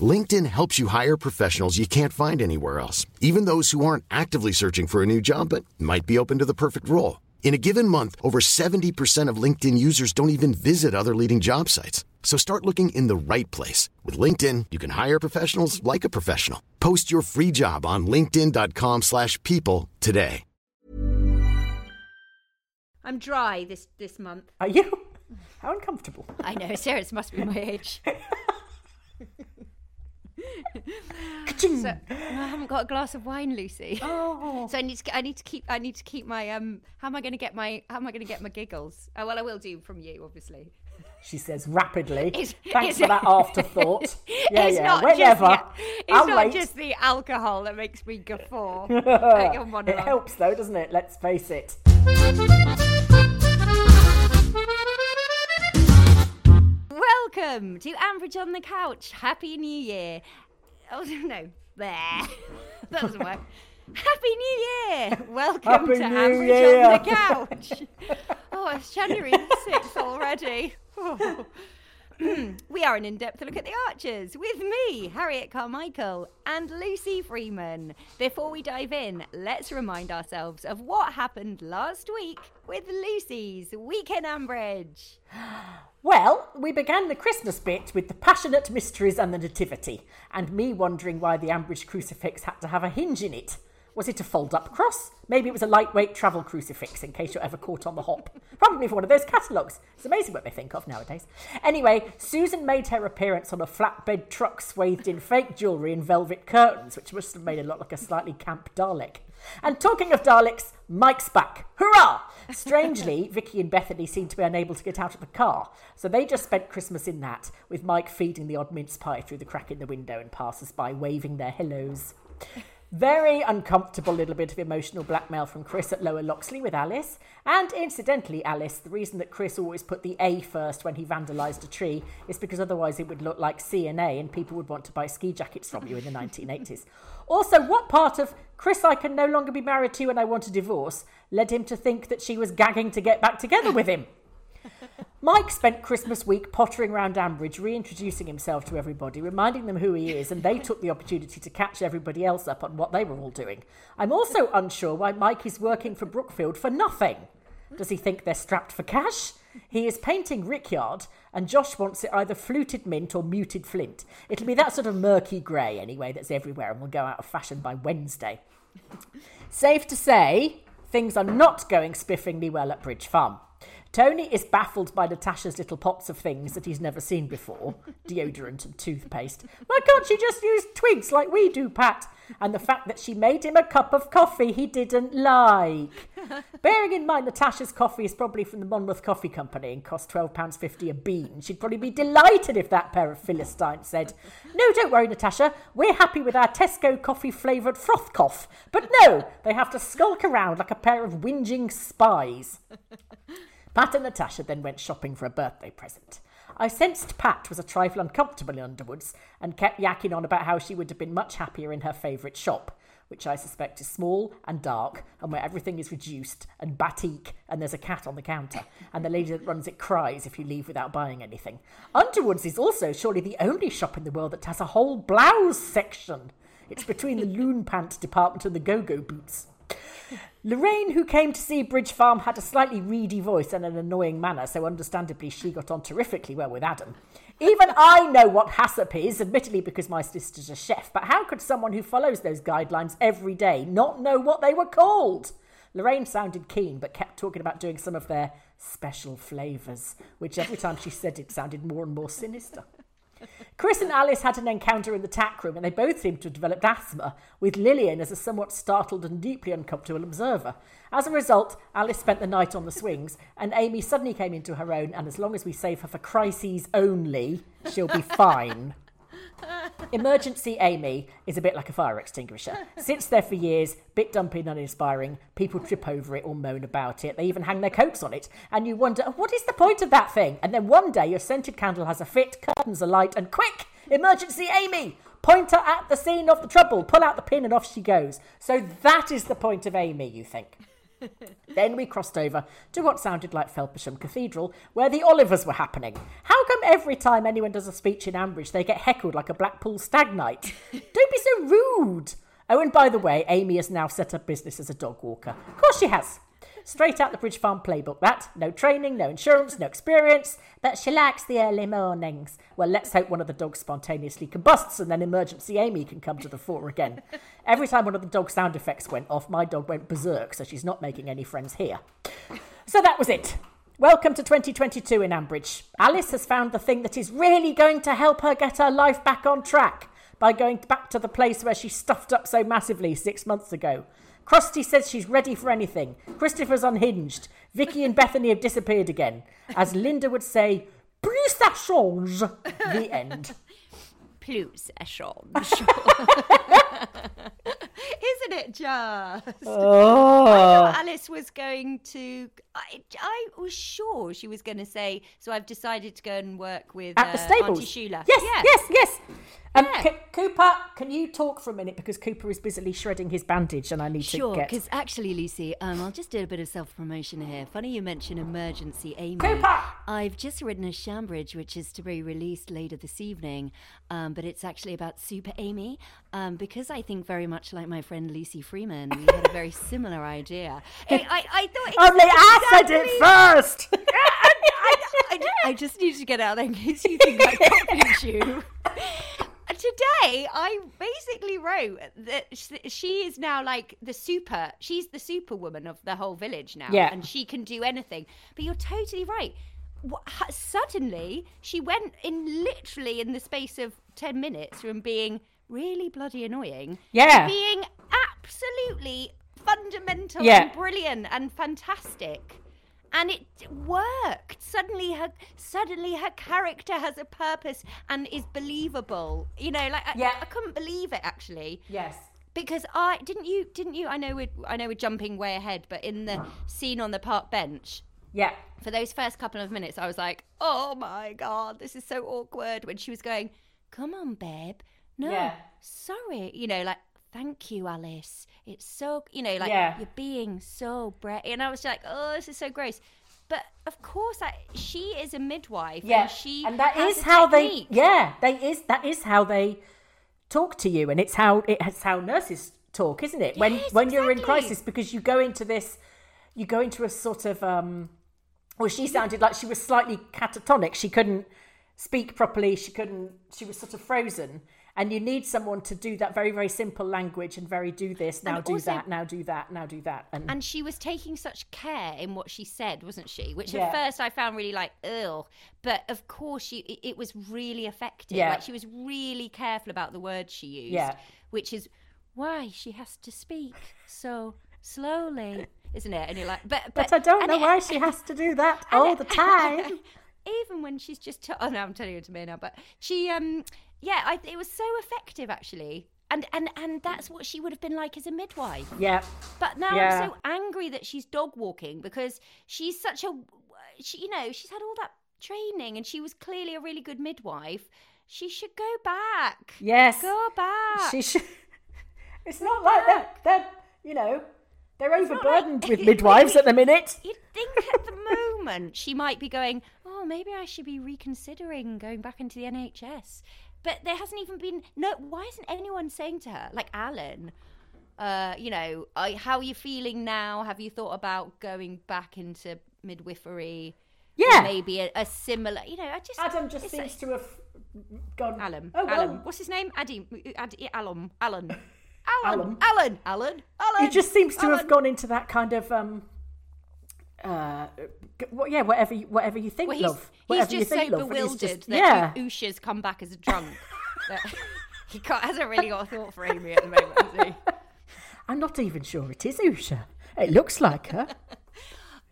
LinkedIn helps you hire professionals you can't find anywhere else, even those who aren't actively searching for a new job but might be open to the perfect role. In a given month, over 70% of LinkedIn users don't even visit other leading job sites. So start looking in the right place. With LinkedIn, you can hire professionals like a professional. Post your free job on linkedin.com slash people today. I'm dry this this month. Are you? How uncomfortable. I know, Sarah, it must be my age. So I haven't got a glass of wine, Lucy. oh. So I need to I need to keep I need to keep my um how am I going to get my how am I going to get my giggles? Oh well, I will do from you, obviously. She says rapidly. It's- Thanks it's- for that afterthought. Yeah, it's yeah. not Whenever. just the, it's I'll not wait. just the alcohol that makes me guffaw. Like, I'm one It helps though, doesn't it? Let's face it. Welcome to Ambridge on the Couch. Happy New Year. Oh no, there. that doesn't work. Happy New Year! Welcome Happy to New Ambridge Year. on the Couch. oh, it's January sixth already. Oh. we are an in-depth look at the Archers with me, Harriet Carmichael, and Lucy Freeman. Before we dive in, let's remind ourselves of what happened last week with Lucy's Weekend Ambridge. Well, we began the Christmas bit with the passionate mysteries and the nativity, and me wondering why the Ambridge crucifix had to have a hinge in it. Was it a fold up cross? Maybe it was a lightweight travel crucifix in case you're ever caught on the hop. Probably for one of those catalogues. It's amazing what they think of nowadays. Anyway, Susan made her appearance on a flatbed truck swathed in fake jewellery and velvet curtains, which must have made it look like a slightly camp Dalek. And talking of Daleks, Mike's back. Hurrah! Strangely, Vicky and Bethany seemed to be unable to get out of the car, so they just spent Christmas in that, with Mike feeding the odd mince pie through the crack in the window and passers by waving their hellos. Very uncomfortable little bit of emotional blackmail from Chris at Lower Loxley with Alice. And incidentally, Alice, the reason that Chris always put the A first when he vandalised a tree is because otherwise it would look like C and A and people would want to buy ski jackets from you in the 1980s. Also, what part of Chris, I can no longer be married to and I want a divorce led him to think that she was gagging to get back together with him? Mike spent Christmas week pottering around Ambridge, reintroducing himself to everybody, reminding them who he is, and they took the opportunity to catch everybody else up on what they were all doing. I'm also unsure why Mike is working for Brookfield for nothing. Does he think they're strapped for cash? He is painting Rickyard, and Josh wants it either fluted mint or muted flint. It'll be that sort of murky grey, anyway, that's everywhere and will go out of fashion by Wednesday. Safe to say, things are not going spiffingly well at Bridge Farm. Tony is baffled by Natasha's little pots of things that he's never seen before deodorant and toothpaste. Why can't she just use twigs like we do, Pat? And the fact that she made him a cup of coffee he didn't like. Bearing in mind Natasha's coffee is probably from the Monmouth Coffee Company and costs £12.50 a bean, she'd probably be delighted if that pair of Philistines said, No, don't worry, Natasha, we're happy with our Tesco coffee flavoured froth cough. But no, they have to skulk around like a pair of whinging spies. Pat and Natasha then went shopping for a birthday present. I sensed Pat was a trifle uncomfortable in Underwoods and kept yakking on about how she would have been much happier in her favourite shop, which I suspect is small and dark and where everything is reduced and batik and there's a cat on the counter and the lady that runs it cries if you leave without buying anything. Underwoods is also surely the only shop in the world that has a whole blouse section. It's between the loon pants department and the go-go boots. Lorraine, who came to see Bridge Farm, had a slightly reedy voice and an annoying manner, so understandably she got on terrifically well with Adam. Even I know what HACCP is, admittedly because my sister's a chef, but how could someone who follows those guidelines every day not know what they were called? Lorraine sounded keen, but kept talking about doing some of their special flavours, which every time she said it sounded more and more sinister. Chris and Alice had an encounter in the tack room, and they both seemed to have developed asthma, with Lilian as a somewhat startled and deeply uncomfortable observer. As a result, Alice spent the night on the swings, and Amy suddenly came into her own, and as long as we save her for crises only, she'll be fine. Emergency Amy is a bit like a fire extinguisher. Sits there for years, bit dumpy and uninspiring. People trip over it or moan about it. They even hang their coats on it. And you wonder, what is the point of that thing? And then one day your scented candle has a fit, curtains are light, and quick! Emergency Amy! Point her at the scene of the trouble. Pull out the pin and off she goes. So that is the point of Amy, you think. then we crossed over to what sounded like Felpersham Cathedral, where the Olivers were happening. How come every time anyone does a speech in Ambridge, they get heckled like a Blackpool stag night? Don't be so rude. Oh, and by the way, Amy has now set up business as a dog walker. Of course she has. Straight out the Bridge Farm playbook, that. No training, no insurance, no experience. But she likes the early mornings. Well, let's hope one of the dogs spontaneously combusts and then emergency Amy can come to the fore again. Every time one of the dog sound effects went off, my dog went berserk, so she's not making any friends here. So that was it. Welcome to 2022 in Ambridge. Alice has found the thing that is really going to help her get her life back on track by going back to the place where she stuffed up so massively six months ago. Kirsty says she's ready for anything. Christopher's unhinged. Vicky and Bethany have disappeared again. As Linda would say, plus ça change. The end. Plus ça change. Isn't it just? Oh. I thought Alice was going to. I, I was sure she was going to say. So I've decided to go and work with At the uh, stables. Auntie Shula. Yes, Yeah. yes, yes. Um, Yeah. C- Cooper, can you talk for a minute because Cooper is busily shredding his bandage and I need Sure, to get. because actually, Lucy, um, I'll just do a bit of self promotion here. Funny you mention Emergency Amy. Cooper! I've just written a Shambridge, which is to be released later this evening, um, but it's actually about Super Amy. Um, because I think very much like my friend Lucy Freeman, we had a very similar idea. I, I, I thought. Only oh, I said it first. I, I, I just need to get out there in case you think I copied you. Today, I basically wrote that she is now like the super. She's the superwoman of the whole village now, Yeah. and she can do anything. But you're totally right. What, suddenly, she went in literally in the space of ten minutes from being really bloody annoying, Yeah. being absolutely fundamental Yeah. and brilliant and fantastic and it worked suddenly her suddenly her character has a purpose and is believable you know like I, Yeah. I couldn't believe it actually yes. because i didn't you didn't you i know we're i know we're jumping way ahead but in the scene on the park bench Yeah. for those first couple of minutes i was like oh my god this is so awkward when she was going come on babe no Yeah. sorry you know like thank you alice it's so you know like Yeah. you're being so brave and i was like oh this is so gross but of course I, she is a midwife Yeah. and she and that is how technique. they. Yeah, they is that is how they talk to you, and it's how it's how nurses talk, isn't it? When Yes, when you're in crisis, because you go into this, you go into a sort of. um Well, she sounded like she was slightly catatonic. She couldn't speak properly. She couldn't. She was sort of frozen. And you need someone to do that very, very simple language and very do this, now And do also- that, now do that, now do that. And, and she was taking such care in what she said, wasn't she? Which Yeah. at first I found really like, ugh. But of course, she it, it was really effective. Yeah. Like she was really careful about the words she used. Yeah. Which is why she has to speak so slowly, isn't it? And you're like, but but, but I don't know it- why she has to do that all it- the time. Even when she's just, t- oh no, I'm telling you to me now. But she, um, yeah, I, it was so effective actually. And, and and that's what she would have been like as a midwife. yeah. But now Yeah. I'm so angry that she's dog walking because she's such a, she, you know, she's had all that training and she was clearly a really good midwife. She should go back. Yes. Go back. She should. It's not like they're, they're you know, they're not overburdened like- with midwives at the minute. You'd think at the moment she might be going, oh, maybe I should be reconsidering going back into the NHS. But there hasn't even been, no, why isn't anyone saying to her, like Alan, uh, you know, I, how are you feeling now? Have you thought about going back into midwifery? Yeah. Maybe a, a similar, you know, I just. Adam just seems like- to have gone. Alan. Oh, well, Alan. What's his name? Addy. Addy Alan. Alan. Alan. Alan. Alan. Alan. Alan. He just seems to have gone into that kind of um. Uh, what, yeah, whatever, you, whatever you think, Well, he's, love. he's Whatever you just so love. bewildered just- that yeah, Usha's come back as a drunk. he hasn't really got a thought for Amy at the moment, has he? I'm not even sure it is Usha. It looks like her.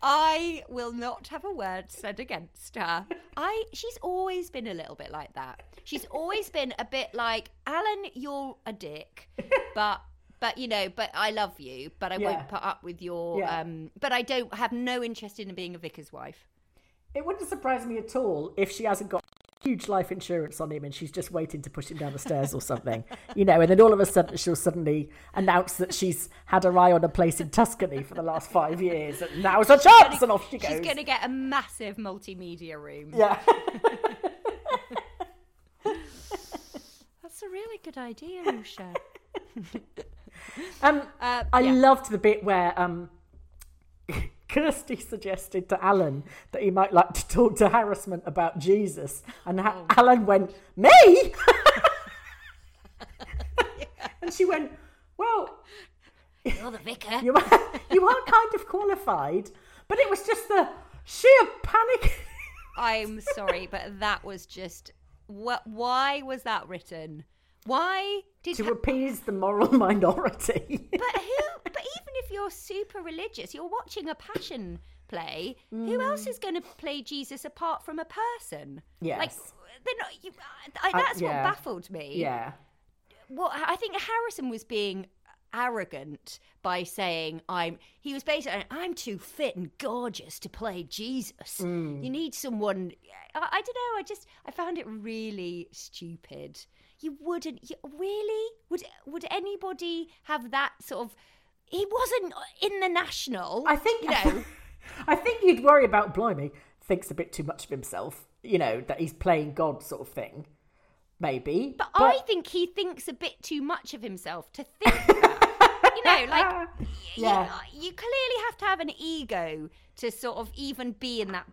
I will not have a word said against her. I she's always been a little bit like that. She's always been a bit like Alan, you're a dick, but but you know, but I love you, but I Yeah. won't put up with your Yeah. um but I don't have no interest in being a vicar's wife. It wouldn't surprise me at all if she hasn't got huge life insurance on him and she's just waiting to push him down the stairs or something, you know, and then all of a sudden she'll suddenly announce that she's had her eye on a place in Tuscany for the last five years and now's her chance and off she goes. She's going to get a massive multimedia room. Yeah. That's a really good idea, Lucia. Um, Uh, I yeah. loved the bit where um, Kirsty suggested to Alan that he might like to talk to Harrison about Jesus, and ha- Oh. Alan went, "Me?" and she went, "Well, You're the vicar. you are, you are kind of qualified, but it was just the sheer panic." I'm sorry, but that was just what why was that written? Why did to appease the moral minority. But who? But even if you're super religious, you're watching a passion play. Who else is going to play Jesus apart from a person? like Yes. they're not. You, I, Uh, that's yeah. what baffled me. yeah. Well, I think Harrison was being arrogant by saying I'm. He was basically I'm too fit and gorgeous to play Jesus. You need someone. I, I don't know. I just I found it really stupid. You wouldn't you, really would would anybody have that sort of? He wasn't in the national. I think you know. I think you'd worry about Blimey thinks a bit too much of himself. You know that he's playing God, sort of thing. Maybe, But, I think he thinks a bit too much of himself to think you know, like Yeah. you, you clearly have to have an ego to sort of even be in that.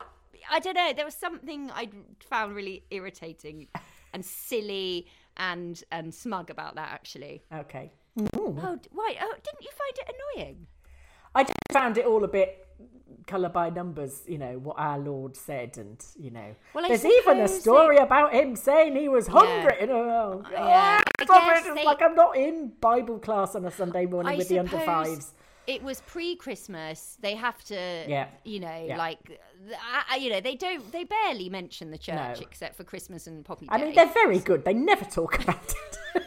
I don't know. There was something I found really irritating and silly and and smug about that. Actually. okay. Mm-hmm. Oh, d- why? Oh, didn't you find it annoying? I just found it all a bit colour by numbers. You know what our Lord said, and you know, Well, there's even a suppose story about him saying he was hungry. And, oh, Yeah. I stop it. It's they- like I'm not in Bible class on a Sunday morning I with the under fives. It was pre-Christmas. They have to, Yeah. you know, Yeah. like, th- I, I- you know, they don't, they barely mention the church No. except for Christmas and Poppy Day. I mean, they're very good. They never talk about it. they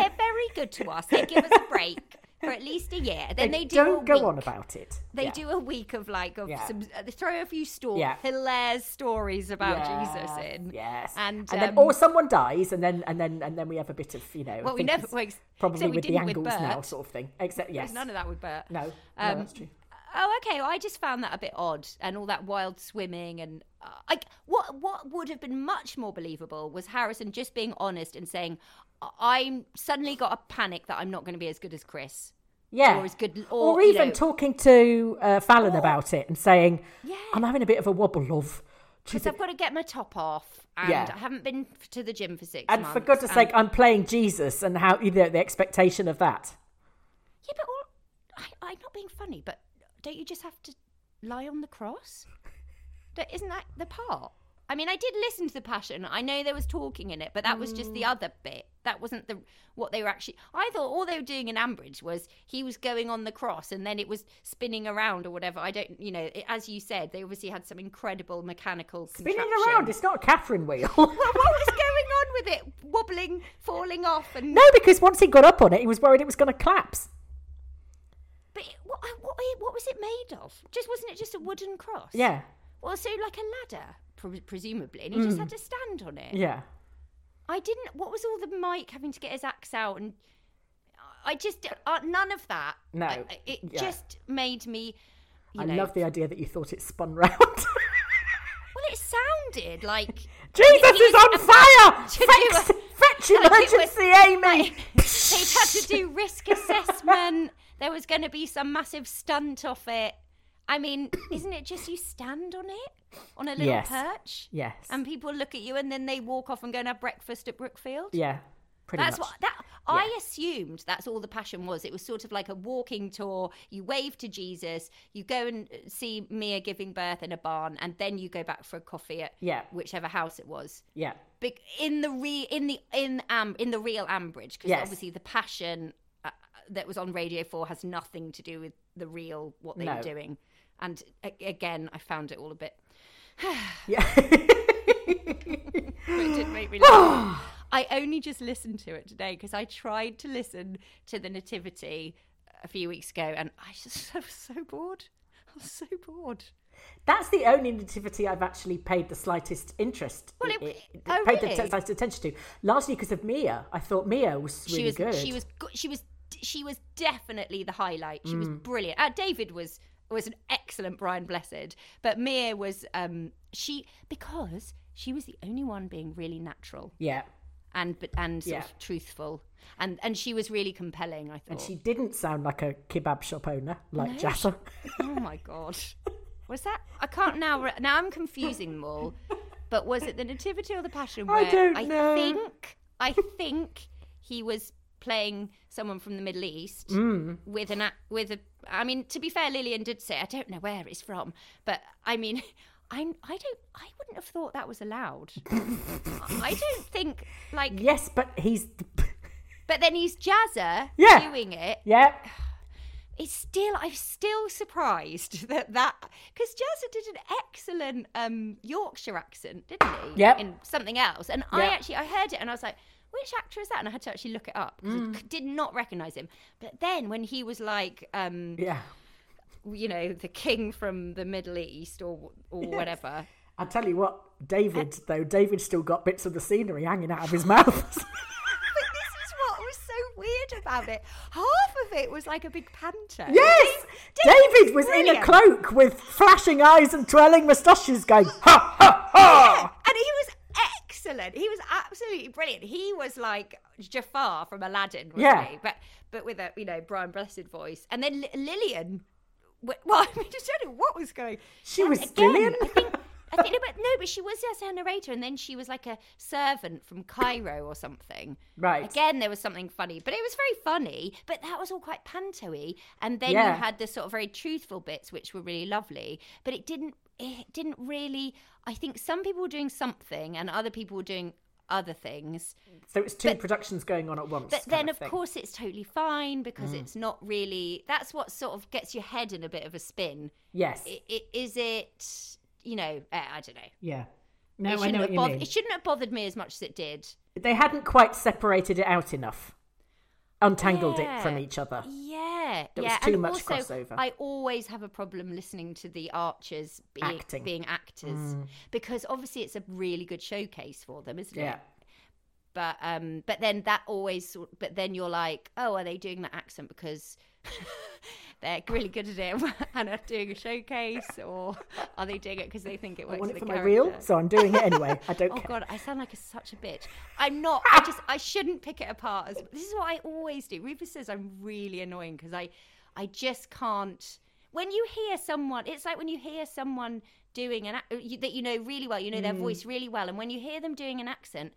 they're very good to us. They give us a break for at least a year. Then they, do don't go on about it. They Yeah. do a week of like of Yeah. some uh, they throw a few stories, Yeah. hilarious stories about Jesus in. Yes, and, then um, or someone dies, and then and then and then we have a bit of you know. Well, we never- well, probably with the didn't with angles now, sort of thing. Except yes, There's none of that with Bert. No, no, Um, that's true. Oh, okay. Well, I just found that a bit odd, and all that wild swimming, and uh, what what would have been much more believable was Harrison just being honest and saying, "I- "I'm suddenly got a panic that I'm not going to be as good as Chris." Yeah, or as good- or, or, you even know- talking to uh, Fallon Or- about it and saying, Yeah. "I'm having a bit of a wobble, love." Because I've got to get my top off, and Yeah. I haven't been to the gym for six and months. for goodness and- sake, I'm playing Jesus, and how the expectation of that. yeah, but all, I, I'm not being funny, but don't you just have to lie on the cross? Isn't that the part? I mean, I did listen to the Passion. I know there was talking in it, but that was Mm. just the other bit. That wasn't the what they were actually. I thought all they were doing in Ambridge was he was going on the cross, and then it was spinning around or whatever. I don't, you know, it, as you said, they obviously had some incredible mechanical Spinning around, it's not a Catherine wheel. Well, what was going on with it? Wobbling, falling off, and no, because once he got up on it, he was worried it was going to collapse. But it- what, what, what was it made of? Just wasn't it just a wooden cross? Yeah, Well, so like a ladder, pre- presumably, and he just had to stand on it. Mm. yeah. I didn't. What was all the Mike having to get his axe out and? I just uh, none of that. No, I- it yeah. just made me. You I know, love the idea that you thought it spun round. Well, it sounded like Jesus is on fire! Fetch, a- fetch it was- emergency, Amy! like, they'd had to do risk assessment. There was going to be some massive stunt off it. I mean, isn't it just you stand on it on a little Yes. perch? Yes. And people look at you and then they walk off and go and have breakfast at Brookfield? yeah, pretty That's much. what that I assumed that's all the passion was. It was sort of like a walking tour. You wave to Jesus, you go and uh, see Mia giving birth in a barn, and then you go back for a coffee at Yeah. whichever house it was. Yeah, Big in the re in the in am in the real Ambridge because Yes. obviously the passion uh, that was on Radio Four has nothing to do with the real what they No. were doing. And a- again, I found it all a bit. Yeah. it did make me laugh. I only just listened to it today because I tried to listen to the Nativity a few weeks ago, and I just I was so bored. I was so bored. That's the only nativity I've actually paid the slightest interest. Well, it- i- oh, paid the slightest attention to, largely because of Mia. I thought Mia was really she was good. she was she was she was definitely the highlight. She Mm. was brilliant. Uh, David was was an excellent Brian Blessed, but Mia was um she because she was the only one being really natural yeah, and but and sort Yeah. of truthful and and she was really compelling. I thought. and she didn't sound like a kebab shop owner like No, Jazza. oh my god, was that? I can't now. Now I'm confusing them all. But was it the Nativity or the Passion? I don't know. I know. think I think he was playing someone from the Middle East Mm. with an with a. I mean, to be fair, Lilian did say I don't know where it's from, but I mean. I'm, I don't. I wouldn't have thought that was allowed. I don't think like. Yes, but he's But then he's Jazza Yeah. doing it, yeah. it's still I'm still surprised that that because Jazza did an excellent um Yorkshire accent, didn't he? Yeah. In something else, and I actually I heard it and I was like, which actor is that? And I had to actually look it up. Mm. I did not recognise him. But then when he was like, um, Yeah. you know, the king from the Middle East or or whatever. I tell you what, David though, David still got bits of the scenery hanging out of his mouth. This is what was so weird about it. Half of it was like a big panto. yes, Dave- David was in a cloak with flashing eyes and twirling moustaches, going ha ha ha. and he was excellent. He was absolutely brilliant. He was like Jafar from Aladdin, wasn't Yeah. he? But but with a you know Brian Blessed voice, and then Li- Lilian. Well, I mean, just don't know what was going. She and was again, Lilian? I think. I think, no, but no, but she was just her narrator, and then she was like a servant from Cairo or something. Right. Again, there was something funny, but it was very funny. But that was all quite panto-y. And then Yeah. you had the sort of very truthful bits, which were really lovely. But it didn't. It didn't really. I think some people were doing something, and other people were doing other things. So it's two But- productions going on at once. But then, of. Mm. course, it's totally fine because it's not really. That's what sort of gets your head in a bit of a spin. yes, I- i- Is it? You know, uh, I don't know. yeah. it No, I shouldn't know have what you mean. It shouldn't have bothered me as much as it did. They hadn't quite separated it out enough, untangled it from each other. Yeah, There was yeah. too and much also, crossover. I always have a problem listening to the archers being Acting. Mm. being actors because obviously it's a really good showcase for them, isn't Yeah. it? But um, but then that always, but then you're like, oh, are they doing that accent because they're really good at it and are doing a showcase, or are they doing it because they think it works? I want it for my reel, so I'm doing it anyway. I don't Oh care. god, I sound like a, such a bitch. I'm not. I just I shouldn't pick it apart. As, this is what I always do. Rufus says I'm really annoying because I I just can't. When you hear someone, it's like when you hear someone doing an that you know really well, you know Mm. their voice really well, and when you hear them doing an accent,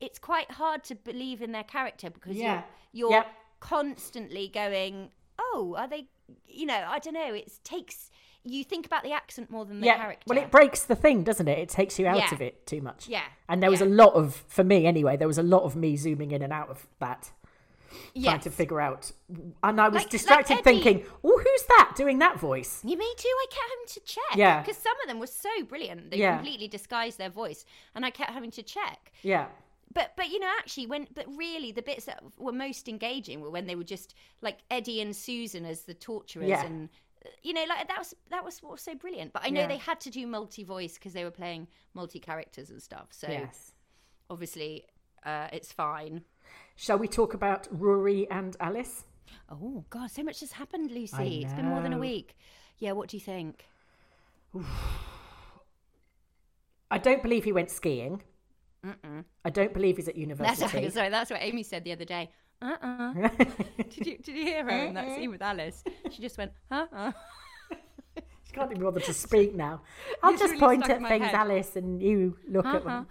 it's quite hard to believe in their character because Yeah. you're you're Yep. constantly going, oh, are they? You know, I don't know. It takes you think about the accent more than the yeah. character. Well, it breaks the thing, doesn't it? It takes you out Yeah. of it too much. Yeah. And there was Yeah. a lot of, for me anyway, there was a lot of me zooming in and out of that, trying to figure out. And I was Like- like distracted Eddie. thinking, oh, who's that doing that voice? You me too. I kept having to check. Yeah. Because some of them were so brilliant. They completely disguised their voice. And I kept having to check. Yeah. But but you know, actually when but really the bits that were most engaging were when they were just like Eddie and Susan as the torturers Yeah. and uh, you know, like that was that was what was so brilliant. But I know Yeah. they had to do multi voice because they were playing multi characters and stuff. So Yes. obviously uh, it's fine. Shall we talk about Rory and Alice? Oh God, so much has happened, Lucy. It's been more than a week. Yeah, what do you think? I don't believe he went skiing. I don't believe he's at That's university. sorry, that's what Amy said the other day. Uh uh did you did you hear her in that scene with Alice? She just went, uh uh. She can't even bother to speak now. I'll just point at things, head. Alice, and you look at them.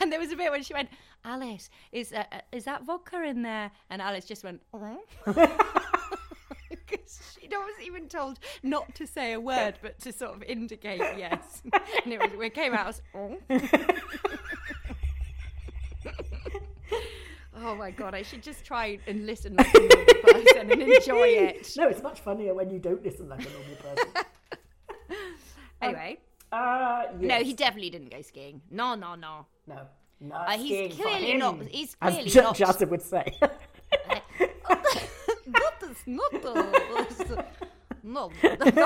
And there was a bit when she went, Alice, is uh, uh, is that vodka in there? And Alice just went, uh Because she wasn't even told not to say a word, but to sort of indicate yes. and it, was, it came out as, oh. Oh my god, I should just try and listen like a normal person and enjoy it. No, it's much funnier when you don't listen like a normal person. Anyway, Uh, no, he definitely didn't go skiing. No, no, no. No. Uh, he's clearly not- he's As clearly J- not- Jazza would say. Not the. No,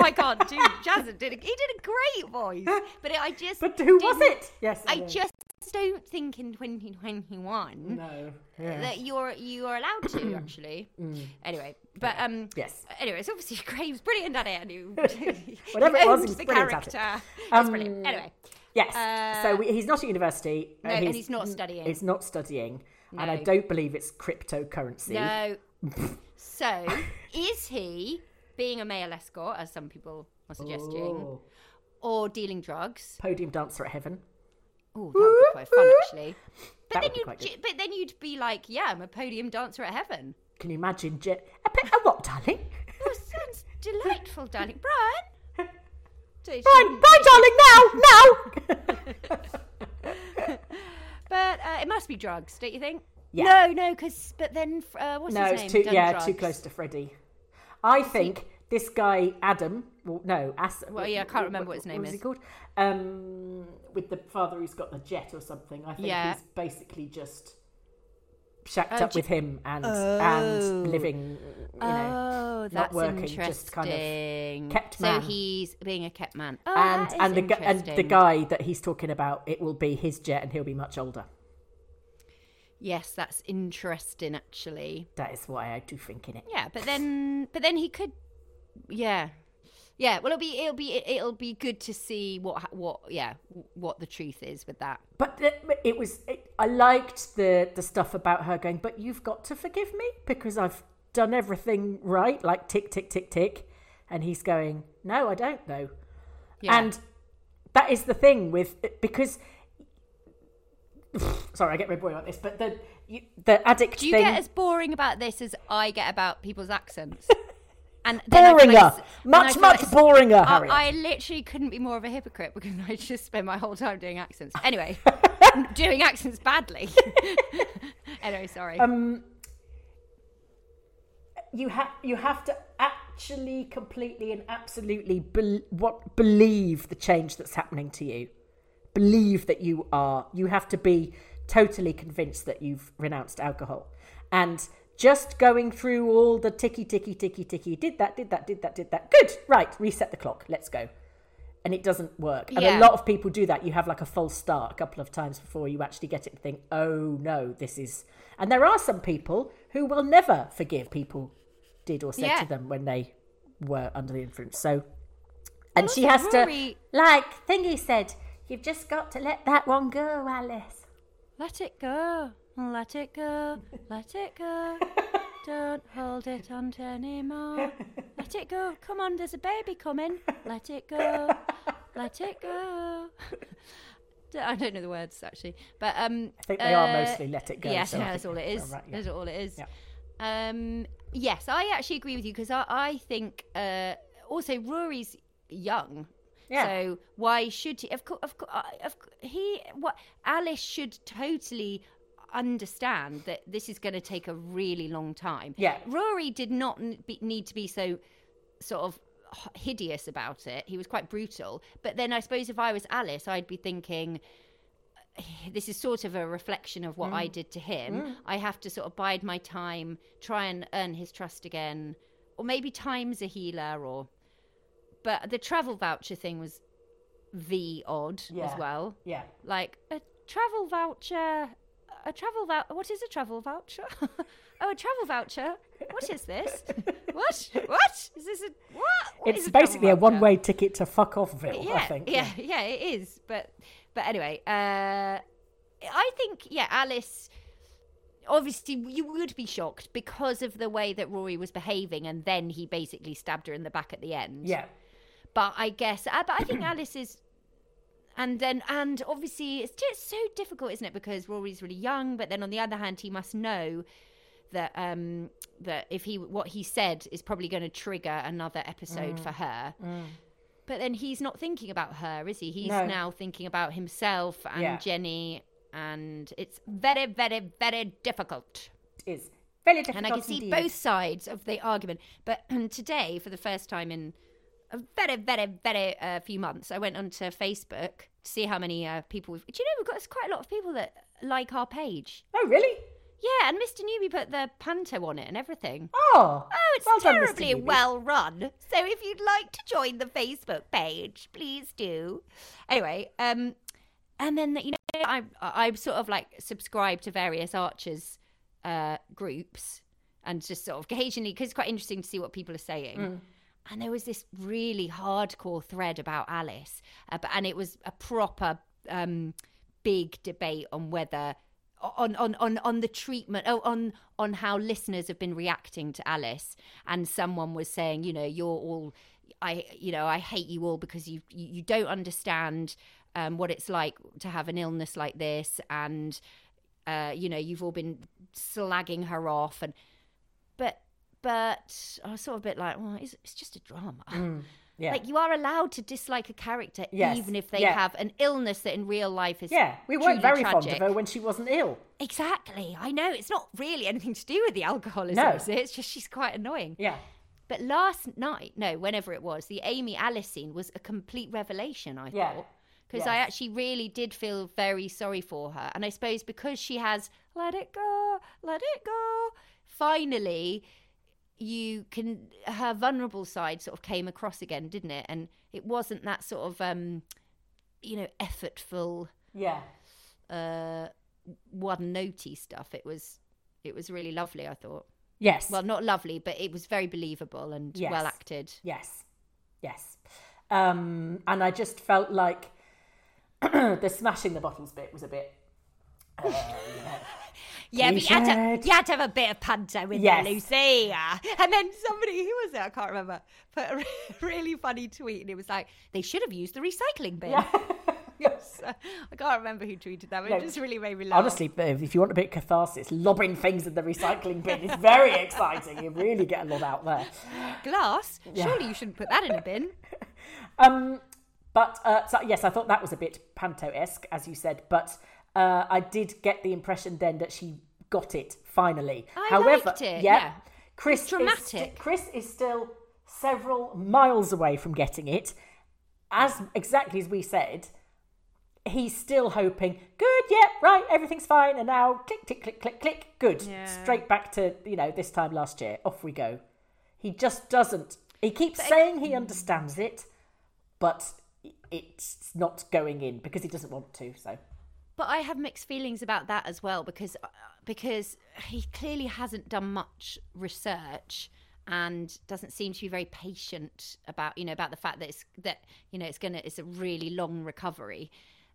I can't do. Jazza did. A, he did a great voice, but I just. but who was it? Yes. I just don't think in 2021 No. Yeah. that you're you are allowed to actually. Anyway, but um. Mm. Yes. Anyway, it's obviously Graves brilliant at it. And he, Whatever it was, he owns was the character. Um, brilliant. Anyway, Yes. Uh, so we, he's not at university. No, and he's not studying. He's not studying, and I don't believe it's cryptocurrency. no. so, is he being a male escort, as some people are suggesting, Oh. or dealing drugs? Podium dancer at heaven. Oh, that would be quite fun, actually. But That then you'd, but then you'd be like, yeah, I'm a podium dancer at heaven. Can you imagine? Je- a, pe- a what, darling? Oh, sounds delightful, darling. Brian. Fine, bye, darling. Now, now. But uh, it must be drugs, don't you think? Yeah. No, no, because but then uh, what's no, his it's name? too Done yeah, drugs. too close to Freddie. I think this guy Adam. Well, no, As- Well, yeah, I can't remember what his name was he is. called? Um, with the father who's got the jet or something. I think Yeah. he's basically just shacked Oh, up j- with him and Oh. and living. You know, Oh, not that's working, interesting. just kind of kept man. so he's being a kept man. Oh, and that is and the gu- and the interesting. guy that he's talking about, it will be his jet, and he'll be much older. Yes, that's interesting, actually. That is why I do think in it. Yeah, but then, but then he could, yeah, yeah. Well, it'll be, it'll be, it'll be good to see what, what, yeah, what the truth is with that. But it, was. It, I liked the the stuff about her going. But you've got to forgive me because I've done everything right. Like tick tick tick tick, and he's going. No, I don't though. Yeah. And that is the thing with because. Sorry, I get very boring about this, but the you, the addict Do you thing. get as boring about this as I get about people's accents? And Boringer, like much much like boringer, I, Harriet. I literally couldn't be more of a hypocrite because I just spend my whole time doing accents. Anyway, doing accents badly. anyway, sorry. Um, you have you have to actually completely and absolutely bel what believe the change that's happening to you believe that you are you have to be totally convinced that you've renounced alcohol. And just going through all the ticky ticky ticky ticky did that did that did that did that. Good right reset the clock let's go. And it doesn't work. And Yeah. a lot of people do that. You have like a false start a couple of times before you actually get it and think oh no this is and there are some people who will never forgive people did or said Yeah. to them when they were under the influence. So and she has to like thingy said you've just got to let that one go alice Let it go. Let it go. Let it go. Don't hold it on to anymore. Let it go. Come on, there's a baby coming. Let it go. Let it go. I don't know the words actually, but um, I think they are uh, mostly let it go, Yes, so that's all it right, yeah. That's all it is. Yeah. Um, yes, I actually agree with you because I, I think uh, also Rory's young. Yeah. So why should he? Of course, of course, uh, of he. What Alice should totally understand that this is going to take a really long time. Yeah. Rory did not be, need to be so sort of hideous about it. He was quite brutal. But then I suppose if I was Alice, I'd be thinking uh, this is sort of a reflection of what I mm. did to him. Mm. I have to sort of bide my time, try and earn his trust again, or maybe time's a healer. Or, but the travel voucher thing was the odd Yeah. as well. yeah Like a travel voucher. A travel voucher. What is a travel voucher? oh, a travel voucher. What is this? what? What is this? A what? What it's a basically a one-way ticket to fuck offville yeah, i think Yeah, yeah, it is. But but anyway, uh, I think yeah, Alice. Obviously, you would be shocked because of the way that Rory was behaving, and then he basically stabbed her in the back at the end. yeah But I guess, uh, but I think Alice is, and then and obviously it's just so difficult, isn't it? Because Rory's really young, but then on the other hand, he must know that um that if he what he said is probably going to trigger another episode Mm. for her. But then he's not thinking about her, is he? He's No. now thinking about himself and Yeah. Jenny and it's very, very, very difficult. It is very difficult. And I can see indeed. both sides of the argument. But today, for the first time in a very, very, very uh, few months, I went onto Facebook to see how many uh, people we've. Do you know we've got quite a lot of people that like our page? Oh, really? Yeah, and Mr. Newbie put the panto on it and everything. Oh. Oh, it's well terribly Newby. well run. So if you'd like to join the Facebook page, please do. Anyway, um, and then you know I I sort of like subscribe to various archers uh groups and just sort of occasionally because it's quite interesting to see what people are saying. Mm. And there was this really hardcore thread about Alice, uh, and it was a proper um, big debate on whether on on on on the treatment oh on on how listeners have been reacting to Alice. And someone was saying you know you're all I you know I hate you all because you you, don't understand um, what it's like to have an illness like this. And uh, you know you've all been slagging her off. And but but I was sort of a bit like well it's, it's just a drama Mm, Yeah. like you are allowed to dislike a character Yes, even if they yeah. have an illness that in real life is yeah, we weren't very fond of her when she wasn't ill. Exactly. I know it's not really anything to do with the alcoholism. No. is it? It's just she's quite annoying. Yeah. But last night, no, whenever it was, the Amy Alice scene was a complete revelation. I Yeah. thought because I actually really did feel very sorry for her, and I suppose because she has let it go, let it go. Finally, you can her vulnerable side sort of came across again, didn't it? And it wasn't that sort of um, you know effortful Yeah. uh, one notey stuff. It was it was really lovely. I thought. Yes. Well, not lovely, but it was very believable and Yes. well acted. Yes, yes. Um, and I just felt like the smashing the bottles bit was a bit. Uh, know. Yeah, but you had, to, you had to have a bit of panto with Yes. there, Lucy. And then somebody, who was it? I can't remember, put a really funny tweet, and it was like they should have used the recycling bin. Yes. I can't remember who tweeted that, but No. it just really made me laugh. Honestly, if you want a bit of catharsis, lobbing things in the recycling bin is very exciting. You really get a lot out there. glass. Surely you shouldn't put that in a bin. Um, but uh, so, yes, I thought that was a bit panto-esque, as you said. But uh, I did get the impression then that she got it finally. I However, liked it, yeah, yeah. Chris It's is dramatic. Chris is still several miles away from getting it. As exactly as we said, he's still hoping. Good, yeah, right, everything's fine, and now click, click, click, click, click. Good, straight back to you know this time last year. Off we go. He just doesn't. He keeps saying he understands it, but it's not going in because he doesn't want to. So But I have mixed feelings about that as well because uh, because he clearly hasn't done much research and doesn't seem to be very patient about you know about the fact that it's that you know it's gonna it's a really long recovery.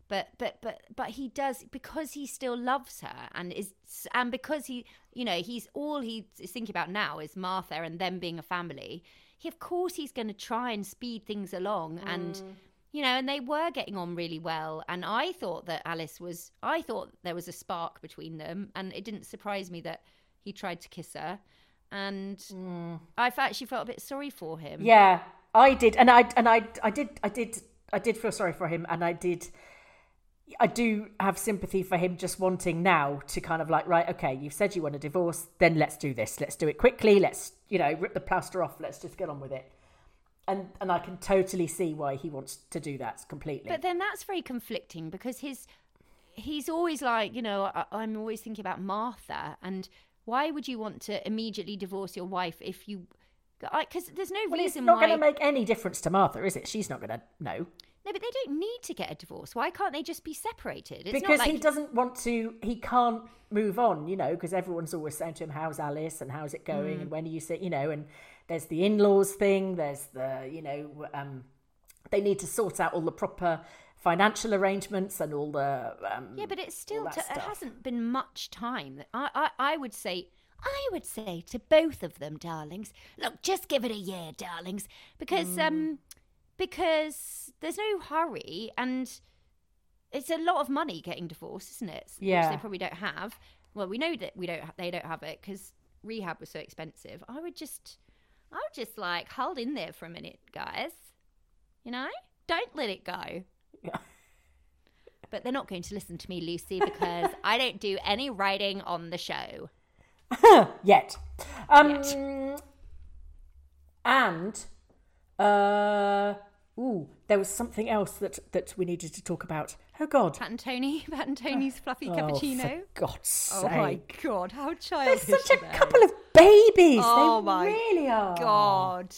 But but but but he does because he still loves her and is and because he you know he's all he is thinking about now is Martha and them being a family. He of course he's going to try and speed things along and you know, and they were getting on really well. And I thought that Alice was, I thought there was a spark between them. And it didn't surprise me that he tried to kiss her. And mm. I actually felt a bit sorry for him. yeah, I did, and I and I I did I did I did feel sorry for him, and I did. I do have sympathy for him just wanting now to kind of like, right, okay, you've said you want a divorce, then let's do this. Let's do it quickly. Let's, you know, rip the plaster off. Let's just get on with it. And and I can totally see why he wants to do that completely. But then that's very conflicting because his, he's always like, you know, I, I'm always thinking about Martha. And why would you want to immediately divorce your wife if you, because there's no reason. well, it's not why. going to make any difference to Martha, is it? She's not going to know. No, but they don't need to get a divorce. Why can't they just be separated? It's because not like he doesn't want to he can't move on you know because everyone's always saying to him how's alice and how's it going Mm. and when are you sit you know and there's the in-laws thing there's the you know um they need to sort out all the proper financial arrangements and all the um Yeah, but it's still it hasn't been much time. I, I I would say I would say to both of them, darlings, look, just give it a year, darlings, because um because there's no hurry and it's a lot of money getting divorced, isn't it? Which Yeah. they probably don't have. Well, we know that we don't. ha- They don't have it because rehab was so expensive. I would just, I would just like hold in there for a minute, guys. You know, don't let it go. but they're not going to listen to me, Lucy, because I don't do any writing on the show. Yet. Um, And, uh, ooh, there was something else that, that we needed to talk about. Oh, God. Pat and Tony, Pat and Tony's fluffy Oh, cappuccino. for God's sake. Oh my god, how childish! They're such a they? couple of babies. Oh they my really are. God.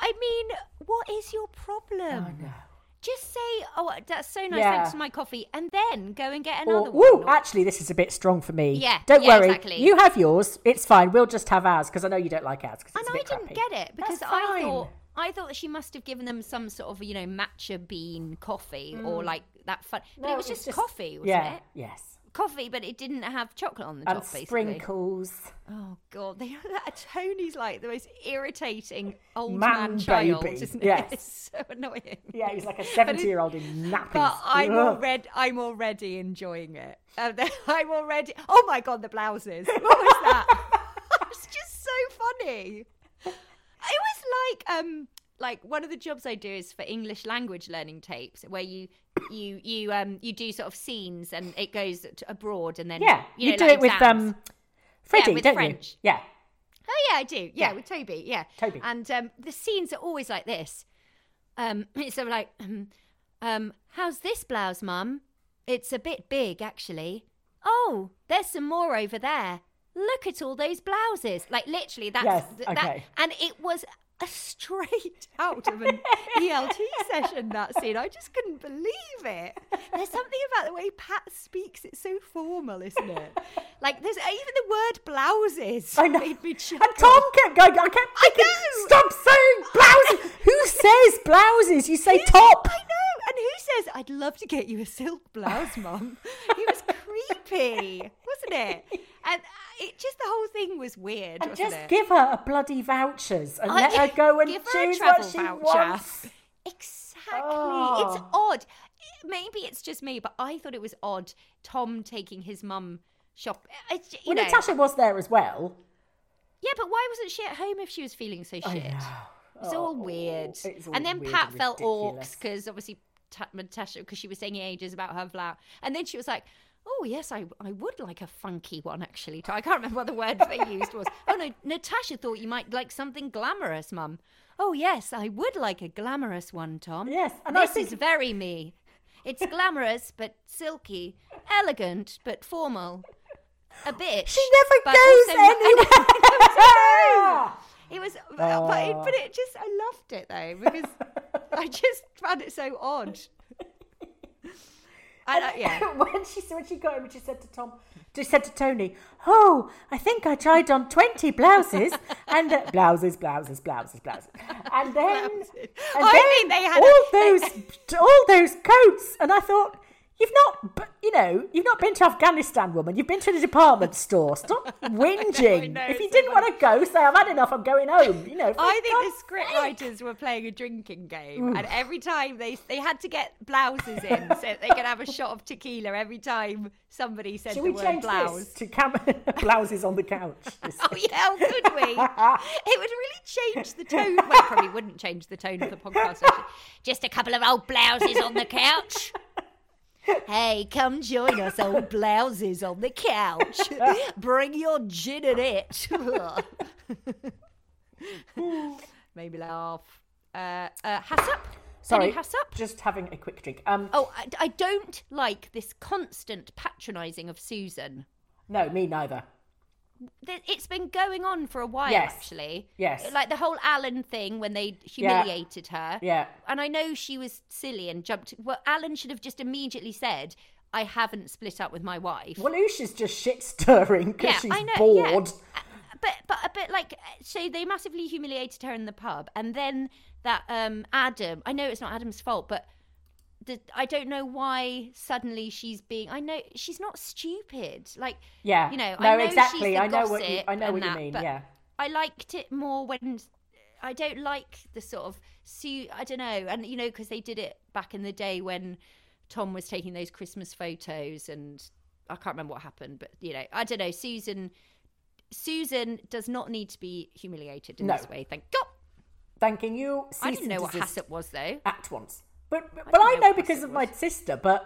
I mean, what is your problem? Just say, "Oh, that's so nice, Yeah. thanks for my coffee," and then go and get Or, another woo, one. Or- actually, this is a bit strong for me. Yeah, Don't yeah, worry. exactly. You have yours. It's fine. We'll just have ours because I know you don't like ours. and I didn't crappy. get it because I thought I thought that she must have given them some sort of you know matcha bean coffee or mm. like that fun. But. No, it was it's just, coffee, wasn't yeah, it? Yes. Coffee, but it didn't have chocolate on the And top. Basically. sprinkles. Oh god, they Tony's like the most irritating old Man man, child, baby, isn't yes. it? It's so annoying. Yeah, he's like a 70 year old in nappies. But I'm Ugh. already, I'm already enjoying it. Uh, I'm already. Oh my god, the blouses! What was that? it's just so funny. It was like um like one of the jobs I do is for English language learning tapes, where you you you um you do sort of scenes and it goes abroad and then Yeah, you, you, do like it with um, Freddie, with don't French. you? Yeah. Oh yeah, I do. Yeah, Yeah. with Toby. Yeah, Toby. And um, the scenes are always like this. Um, it's sort of like, um, how's this blouse, Mum? It's a bit big, actually. Oh, there's some more over there. Look at all those blouses. Like literally, that's Yes, th- that, okay. and it was straight out of an ELT session. That scene, I just couldn't believe it. There's something about the way Pat speaks; it's so formal, isn't it? Like there's uh, even the word blouses I know. made me And chuckle. Tom kept going, I kept thinking, know. stop saying blouses. Who says blouses? You say top. I know. And who says, I'd love to get you a silk blouse, Mum? it was creepy, wasn't it? And uh, it just, the whole thing was weird, And just it? give her a bloody vouchers and I- let her go and give her a choose what she voucher. wants. Exactly. It's Oh. odd. Maybe it's just me, but I thought it was odd Tom taking his mum shop. It's, you Well, know, Natasha was there as well. Yeah, but why wasn't she at home if she was feeling so shit? It's all weird. Oh, it's all and then weird Pat and felt orcs because obviously Ta- Natasha, because she was saying ages about her blouse. And then she was like, oh, yes, I, I would like a funky one, actually. I can't remember what the word they used was. Oh, no, Natasha thought you might like something glamorous, Mum. Oh, yes, I would like a glamorous one, Tom. Yes, and This is very me. It's glamorous, but silky. Elegant, but formal. A bitch. She never goes anywhere. It was, but, it, but it just, I loved it though because I just found it so odd. I, don't- yeah. when she when she got him, she said to Tom, she said to Tony, "Oh, I think I tried on twenty blouses and uh, blouses, blouses, blouses, blouses, and then and I then think they had all a- those all those coats." And I thought, "You've not, you know, you've not been to Afghanistan, woman. You've been to the department store. Stop whinging. if you so didn't want to go, say I've had enough. I'm going home. You know." I think the God's script sake. writers were playing a drinking game, and every time they they had to get blouses in, so they could have a shot of tequila every time somebody said Should the we word change blouse. this to cam- blouses on the couch? Oh yeah, how could we? it would really change the tone. Well, it probably wouldn't change the tone of the podcast. actually. Just a couple of old blouses on the couch. Hey, come join us, old blouses on the couch. Bring your gin and it. Maybe laugh. Uh, uh, HACCP? Sorry, Any HACCP? just having a quick drink. Um, Oh, I, I don't like this constant patronising of Susan. no, me neither. It's been going on for a while, Yes. actually. Yes. Like the whole Alan thing when they humiliated her. Yeah. And I know she was silly and jumped. Well, Alan should have just immediately said, I haven't split up with my wife. Well, Usha's just shit stirring because yeah, she's I know. bored. Yeah. But but a bit like so they massively humiliated her in the pub, and then that um Adam. I know it's not Adam's fault, but the, I don't know why suddenly she's being. I know she's not stupid. Like Yeah. you know. No, I know exactly. I know what you- I know what you that, mean, but yeah. I liked it more when. I don't like the sort of Sue. I don't know, and you know, because they did it back in the day when Tom was taking those Christmas photos, and I can't remember what happened, but you know, I don't know. Susan, Susan does not need to be humiliated in No. this way. Thank God. Thanking you. I didn't know what HACCP was though. At once. But but, didn't I know know because of my sister. But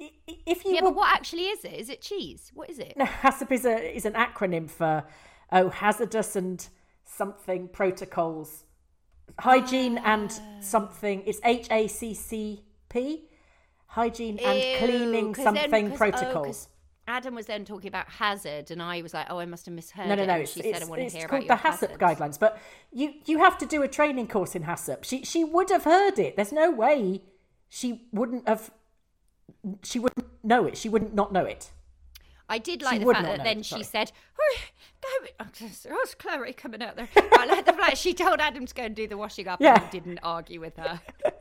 i- i- if you Yeah, were but what actually is it? Is it cheese? What is it? No, HACCP is a is an acronym for oh hazardous and something protocols, hygiene and ah. something. It's H A C C P, hygiene and cleaning something then- oh, protocols. Adam was then talking about hazard, and I was like, "Oh, I must have misheard." no, no, no. It's, she it's, said, "I want to hear called about the HACCP hazards." guidelines, but you you have to do a training course in HACCP. She she would have heard it. There's no way she wouldn't have. She wouldn't know it. She wouldn't not know it. I did like the fact that then sorry. she said, "Oh, go." Oh, it's Chloe coming out there. I like the fact she told Adam to go and do the washing up, Yeah. and he didn't argue with her.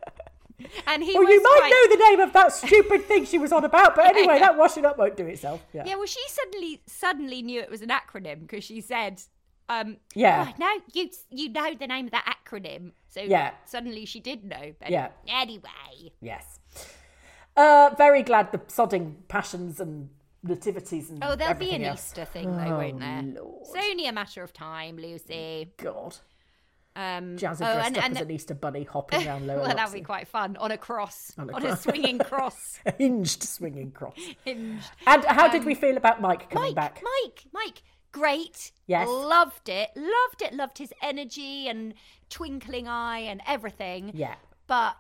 and he Well, you might like, know the name of that stupid thing she was on about, but anyway, that washing up won't do itself. Yeah. Yeah, well, she suddenly suddenly knew it was an acronym because she said, um, Yeah. "Oh, no, you you know the name of that acronym." So Yeah. suddenly she did know. Then. Yeah. Anyway, Yes. Uh, very glad the sodding passions and nativities and oh, there'll be an else. Easter thing though, won't there? Lord. It's only a matter of time, Lucy. God. Um, Jazza oh, dressed and, up and as an Easter bunny hopping around Lower well, that would be quite fun on a cross, on a a, cross. swinging cross, A hinged swinging cross. hinged. And how did we feel about Mike coming Mike, back? Mike, Mike, great. Yes. loved it, loved it, loved his energy and twinkling eye and everything. Yeah. But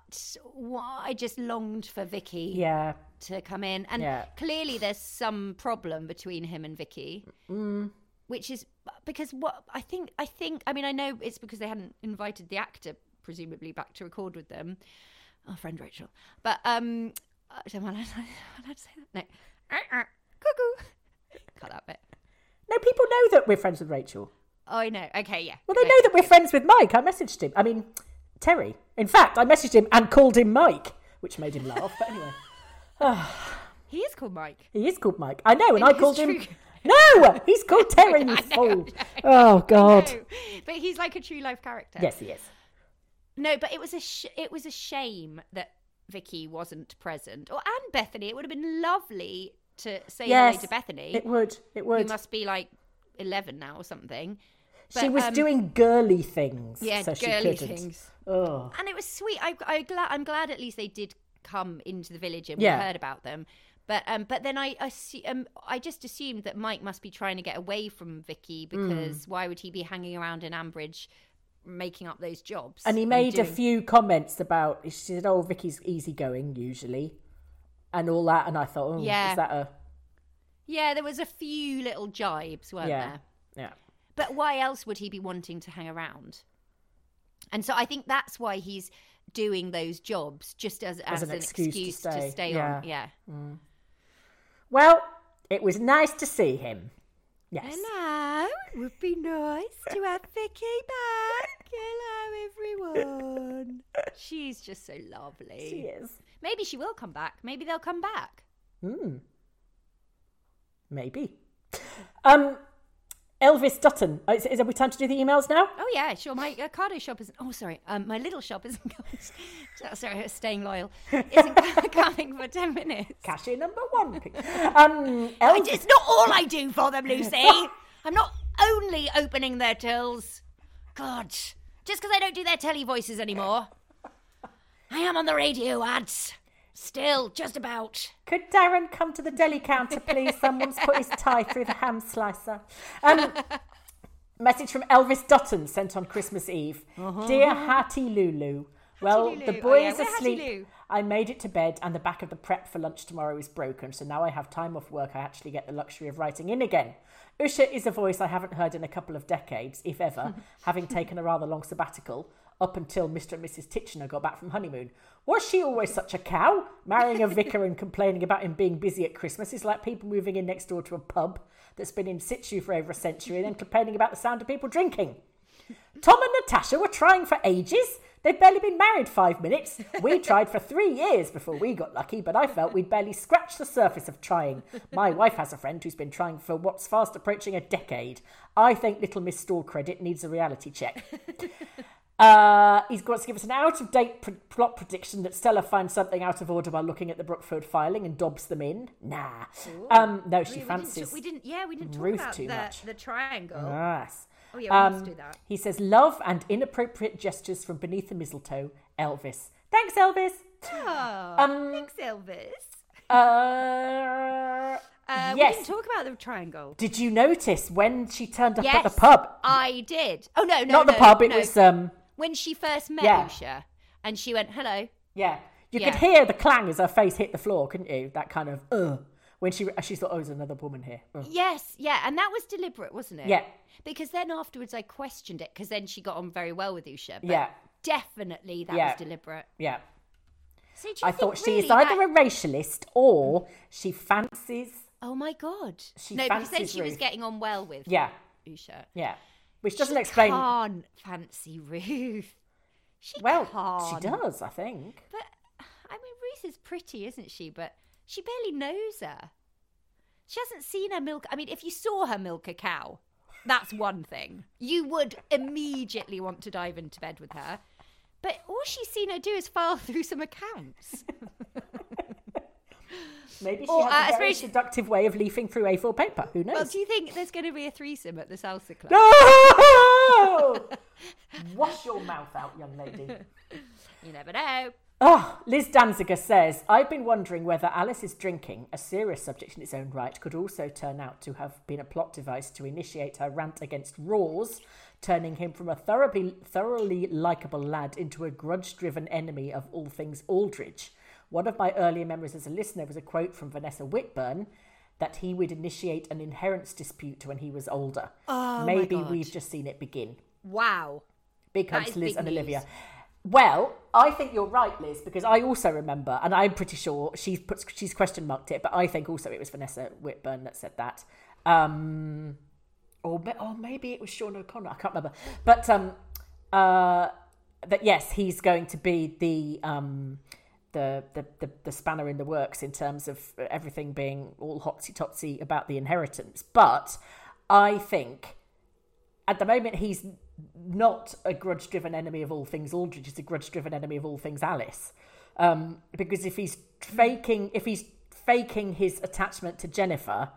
I just longed for Vicky Yeah. to come in, and Yeah. clearly there's some problem between him and Vicky, Mm. Which is because what I think. I think. I mean, I know it's because they hadn't invited the actor presumably back to record with them, our friend Rachel. But um, I don't want to, allowed to say that. No, Uh, uh, cuckoo. Cut that bit. No, people know that we're friends with Rachel. Oh, I know. Okay, yeah. Well, they know that we're friends with Mike. I messaged him. I mean, Terry. In fact, I messaged him and called him Mike, which made him laugh. But anyway, He is called Mike. he is called Mike. I know, and I called him. No, he's called Terry, you fool. Oh, God. But he's like a true life character. Yes, he is. No, but it was a sh- it was a shame that Vicky wasn't present, or and Bethany. It would have been lovely to say Yes, hello to Bethany. It would. It who would. must be like eleven now or something. she was um, doing girly things. yeah, so girly things. Oh. and it was sweet. I, I glad I'm glad at least they did come into the village and Yeah. we heard about them. But um, but then I I, assu- um, I just assumed that Mike must be trying to get away from Vicky Mm. because why would he be hanging around in Ambridge, making up those jobs? And he made a doing- few comments about. She said, "Oh, Vicky's easygoing usually," and all that. And I thought, "Oh, Yeah. is that a Yeah, there was a few little jibes, weren't yeah, there? yeah?" But why else would he be wanting to hang around? And so I think that's why he's doing those jobs just as as, an an, excuse excuse, to to stay, stay, yeah. on. Yeah. Well, it was nice to see him. Yes. Hello. It would be nice to have Vicky back. Hello, everyone. She's just so lovely. She is. Maybe she will come back. Maybe they'll come back. Hmm. Maybe. Um, Elvis Dutton. Uh, Is, is we time to do the emails now? Oh yeah, sure. My uh, cardo shop isn't. Oh, sorry. Um, my little shop isn't. coming- sorry, staying loyal. Isn't coming for ten minutes. Cashier number one. um, Elvis. It's not all I do for them, Lucy. I'm not only opening their tills. God, just because I don't do their telly voices anymore. I am on the radio ads. Still, just about. Could Darren come to the deli counter, please? Someone's put his tie through the ham slicer. Um, message from Elvis Dutton sent on Christmas Eve. Dear Hattie Lulu. Well, Lulu. the Oh, boy yeah, is we're asleep. I made it to bed, and the back of the prep for lunch tomorrow is broken, so now I have time off work. I actually get the luxury of writing in again. Usha is a voice I haven't heard in a couple of decades, if ever, having taken a rather long sabbatical up until Mr. and Mrs. Titchener got back from honeymoon. Was she always such a cow? Marrying a vicar and complaining about him being busy at Christmas is like people moving in next door to a pub that's been in situ for over a century and then complaining about the sound of people drinking. Tom and Natasha were trying for ages. They'd barely been married five minutes. We tried for three years before we got lucky, but I felt we'd barely scratched the surface of trying. My wife has a friend who's been trying for what's fast approaching a decade. I think little Miss Stall Credit needs a reality check. Uh, he's got to give us an out of date pr- plot prediction that Stella finds something out of order while looking at the Brookfield filing and dobs them in. Nah. Um, no, she We fancies. didn't, we didn't. Yeah, we didn't talk Ruth about too the, much. the triangle. Yes. Oh, yeah, we must Um, do that. He says, love and inappropriate gestures from beneath the mistletoe, Elvis. Thanks, Elvis. Oh, Um, thanks, Elvis. Uh, Uh, We yes. didn't talk about the triangle. Did you notice when she turned up yes, at the pub? I did. Oh no, no, Not the no, pub. It no. was um. When she first met Yeah. Usha, and she went, "Hello." Yeah, you Yeah. could hear the clang as her face hit the floor, couldn't you? That kind of uh. When she she thought, oh, there's another woman here. Ugh. Yes, yeah, and that was deliberate, wasn't it? Yeah. Because then afterwards I questioned it because then she got on very well with Usha. Yeah. definitely that Yeah. was deliberate. Yeah. So I think thought she really is either that- a racialist or she fancies. Oh my god! She no, because then she was getting on well with Yeah, Usha. yeah. Which doesn't explain. Can't fancy Ruth. She Well, can't. she does, I think. But I mean, Ruth is pretty, isn't she? But she barely knows her. She hasn't seen her milk. I mean, if you saw her milk a cow, that's one thing. You would immediately want to dive into bed with her. But all she's seen her do is file through some accounts. Maybe she Or, has uh, a very seductive way of leafing through A4 paper. Who knows? well, do you think there's going to be a threesome at the salsa club? No! Wash your mouth out, young lady. You never know. Oh, Liz Danziger says, I've been wondering whether Alice's drinking, a serious subject in its own right, could also turn out to have been a plot device to initiate her rant against Rawls, turning him from a thoroughly, thoroughly likeable lad into a grudge driven enemy of all things Aldridge. One of my earlier memories as a listener was a quote from Vanessa Whitburn that he would initiate an inheritance dispute when he was older. Oh, Maybe we've just seen it begin. Wow. Big hugs, Liz and news. Olivia. Well, I think you're right, Liz, because I also remember, and I'm pretty sure she's put, she's question marked it, but I think also it was Vanessa Whitburn that said that, um, or or maybe it was Sean O'Connor. I can't remember, but um, uh, that yes, he's going to be the um, the, the the the spanner in the works in terms of everything being all hotsy totsy about the inheritance. But I think at the moment he's not a grudge driven enemy of all things Aldridge, he's a grudge driven enemy of all things Alice. Um, because if he's faking if he's faking his attachment to Jennifer,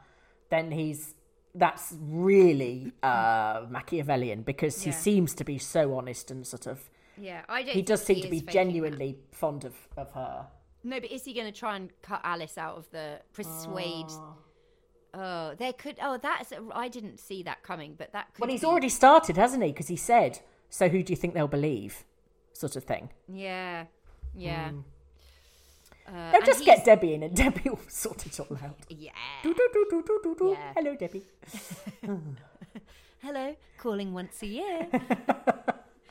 then he's that's really uh, Machiavellian because he seems to be so honest and sort of Yeah, I don't. he does seem to be genuinely fond of, of her. No, but is he going to try and cut Alice out of the persuade? Oh, there could. Oh, that's. I didn't see that coming, but that could. Well, he's be- already started, hasn't he? Because he said, "So who do you think they'll believe?" Sort of thing. Yeah, yeah. Uh, They'll and just get Debbie in, and Debbie will sort it all out. Yeah. Do, do, do, do, do, do, do. Yeah. Hello, Debbie. Hello, calling once a year.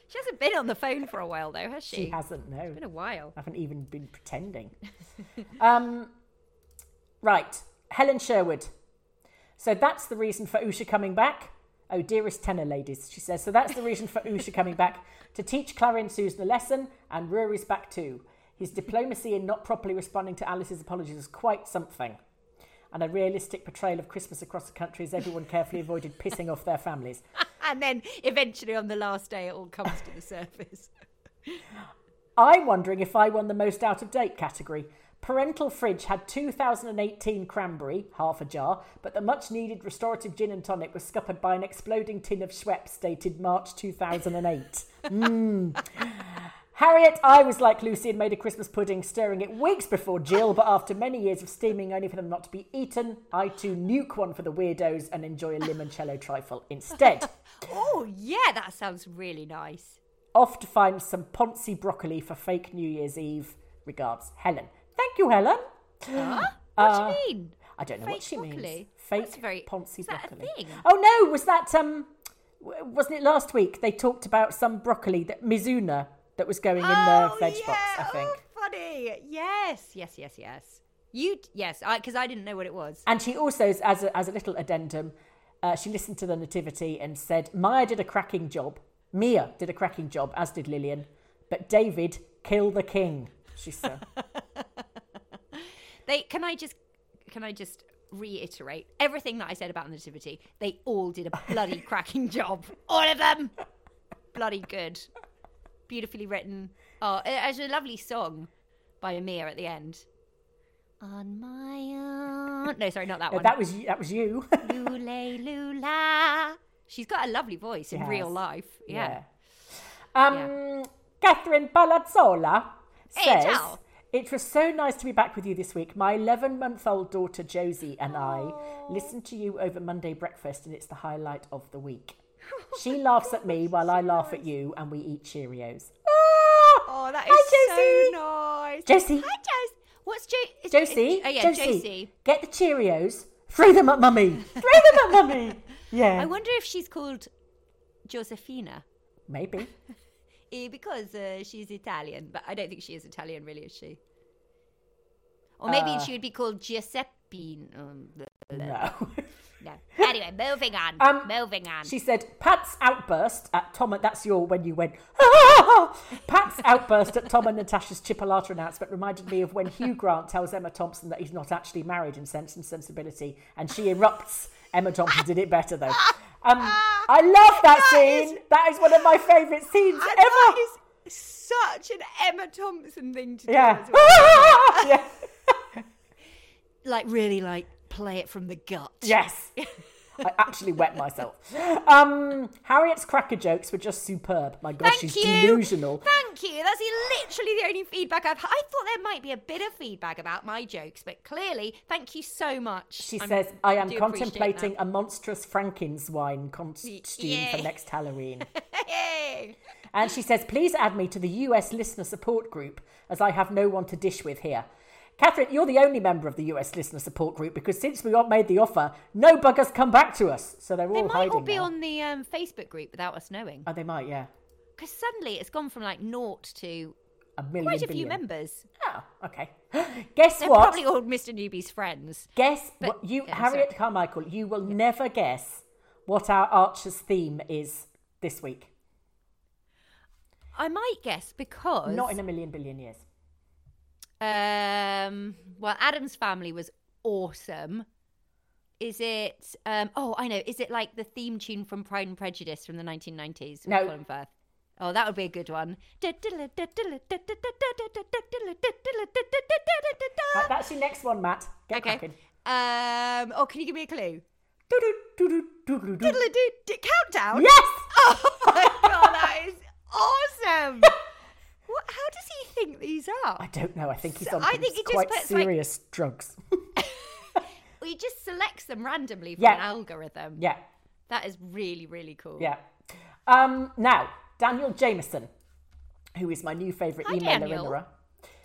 She hasn't been on the phone for a while, though, has she? She hasn't. No, It's been a while. I haven't even been pretending. um, right, Helen Sherwood. So that's the reason for Usha coming back. Oh, dearest tenor ladies, she says. So that's the reason for Usha coming back to teach Clarrie and Susan a lesson, and Ruairi's back too. His diplomacy in not properly responding to Alice's apologies is quite something. And a realistic portrayal of Christmas across the country as everyone carefully avoided pissing off their families. And then eventually on the last day, it all comes to the surface. I'm wondering if I won the most out of date category. Parental Fridge had 2018 cranberry, half a jar, but the much needed restorative gin and tonic was scuppered by an exploding tin of Schweppes dated March 2008. Mm. Harriet, I was like Lucy and made a Christmas pudding, stirring it weeks before Jill, but after many years of steaming only for them not to be eaten, I too nuke one for the weirdos and enjoy a limoncello trifle instead. Oh, yeah, that sounds really nice. Off to find some Ponzi broccoli for fake New Year's Eve. Regards, Helen. Thank you, Helen. Huh? What Uh, do you mean? I don't know Fake what she means. Fake That's very- Ponzi is that a broccoli. Oh no, was that um, wasn't it last week? They talked about some broccoli that Mizuna that was going in the veg yeah. box. I think. Oh, funny. Yes, yes, yes, yes. You, yes, because I, didn't know what it was. And she also, as a, as a little addendum, uh, she listened to the nativity and said, Maya did a cracking job. Mia did a cracking job, as did Lilian. But David, kill the king, she said. They can I just can I just reiterate everything that I said about the nativity? They all did a bloody cracking job. All of them. Bloody good. Beautifully written. Oh, it has a lovely song by Amir at the end. On my own. No, sorry, not that one. that was that was you. Lule Lula. She's got a lovely voice in She real life. Yeah. Um, Catherine Palazzola says, ciao. It was so nice to be back with you this week. My 11 month old daughter Josie and I listened to you over Monday breakfast, and it's the highlight of the week. She laughs at me while I laugh at you, and we eat Cheerios. Oh, that Hi, Josie. so nice. Josie. Hi, Josie. What's jo- is- Josie, Oh, yeah, Josie, Josie. get the Cheerios. Throw them at mummy. Throw them at mummy. Yeah, I wonder if she's called Josefina. maybe. Eh, because uh, she's Italian, but I don't think she is Italian, really, is she? Or maybe Uh, she would be called Giuseppe. Um, blah, blah, No. no. Anyway, moving on. Um, moving on. She said, Pat's outburst at Tom, and that's your when you went, "Ah!" Pat's outburst at Tom and Natasha's Chipolata announcement reminded me of when Hugh Grant tells Emma Thompson that he's not actually married in Sense and Sensibility, and she erupts. Emma Thompson did it better, though. Um, I love that, That scene. that is one of my favourite scenes ever. that is such an Emma Thompson thing to do as well. yeah. Like, really, like, play it from the gut. Yes. I actually wet myself. Um, Harriet's cracker jokes were just superb. My gosh, Thank she's you. delusional. Thank you. That's literally the only feedback I've. Had. I thought there might be a bit of feedback about my jokes, but clearly, thank you so much. She I'm- says, I am appreciate contemplating a monstrous Frankenstein costume for next Halloween. Yay. and she says, please add me to the US listener support group as I have no one to dish with here. Catherine, you're the only member of the US listener support group because since we made the offer, no buggers come back to us. So they're They all might all be now. on the um, Facebook group without us knowing. Oh, they might, yeah. Because suddenly it's gone from like naught to A million quite a few billion. members. Oh, okay. Guess They're what? probably all Mr. Newbie's friends. Guess But- what you, yeah, Harriet. Carmichael, you will never guess what our Archer's theme is this week. I might guess because Not in a million billion years. Um well Adam's family was awesome. Is it um oh I know, is it like the theme tune from Pride and Prejudice from the 1990s No. Colin Firth? Oh, that would be a good one. Right, that's your next one, Matt. Get Okay. cracking. Um oh, can you give me a clue? Countdown? Yes! Oh my god, that is awesome. What how does he think these are? I don't know. I think he's So on I some think he just quite puts, like- serious drugs. He just selects them randomly from Yeah. an algorithm. yeah, That is really, really cool. yeah. Um, now, Daniel Jameson, who is my new favourite Hi, emailer Daniel. innerer,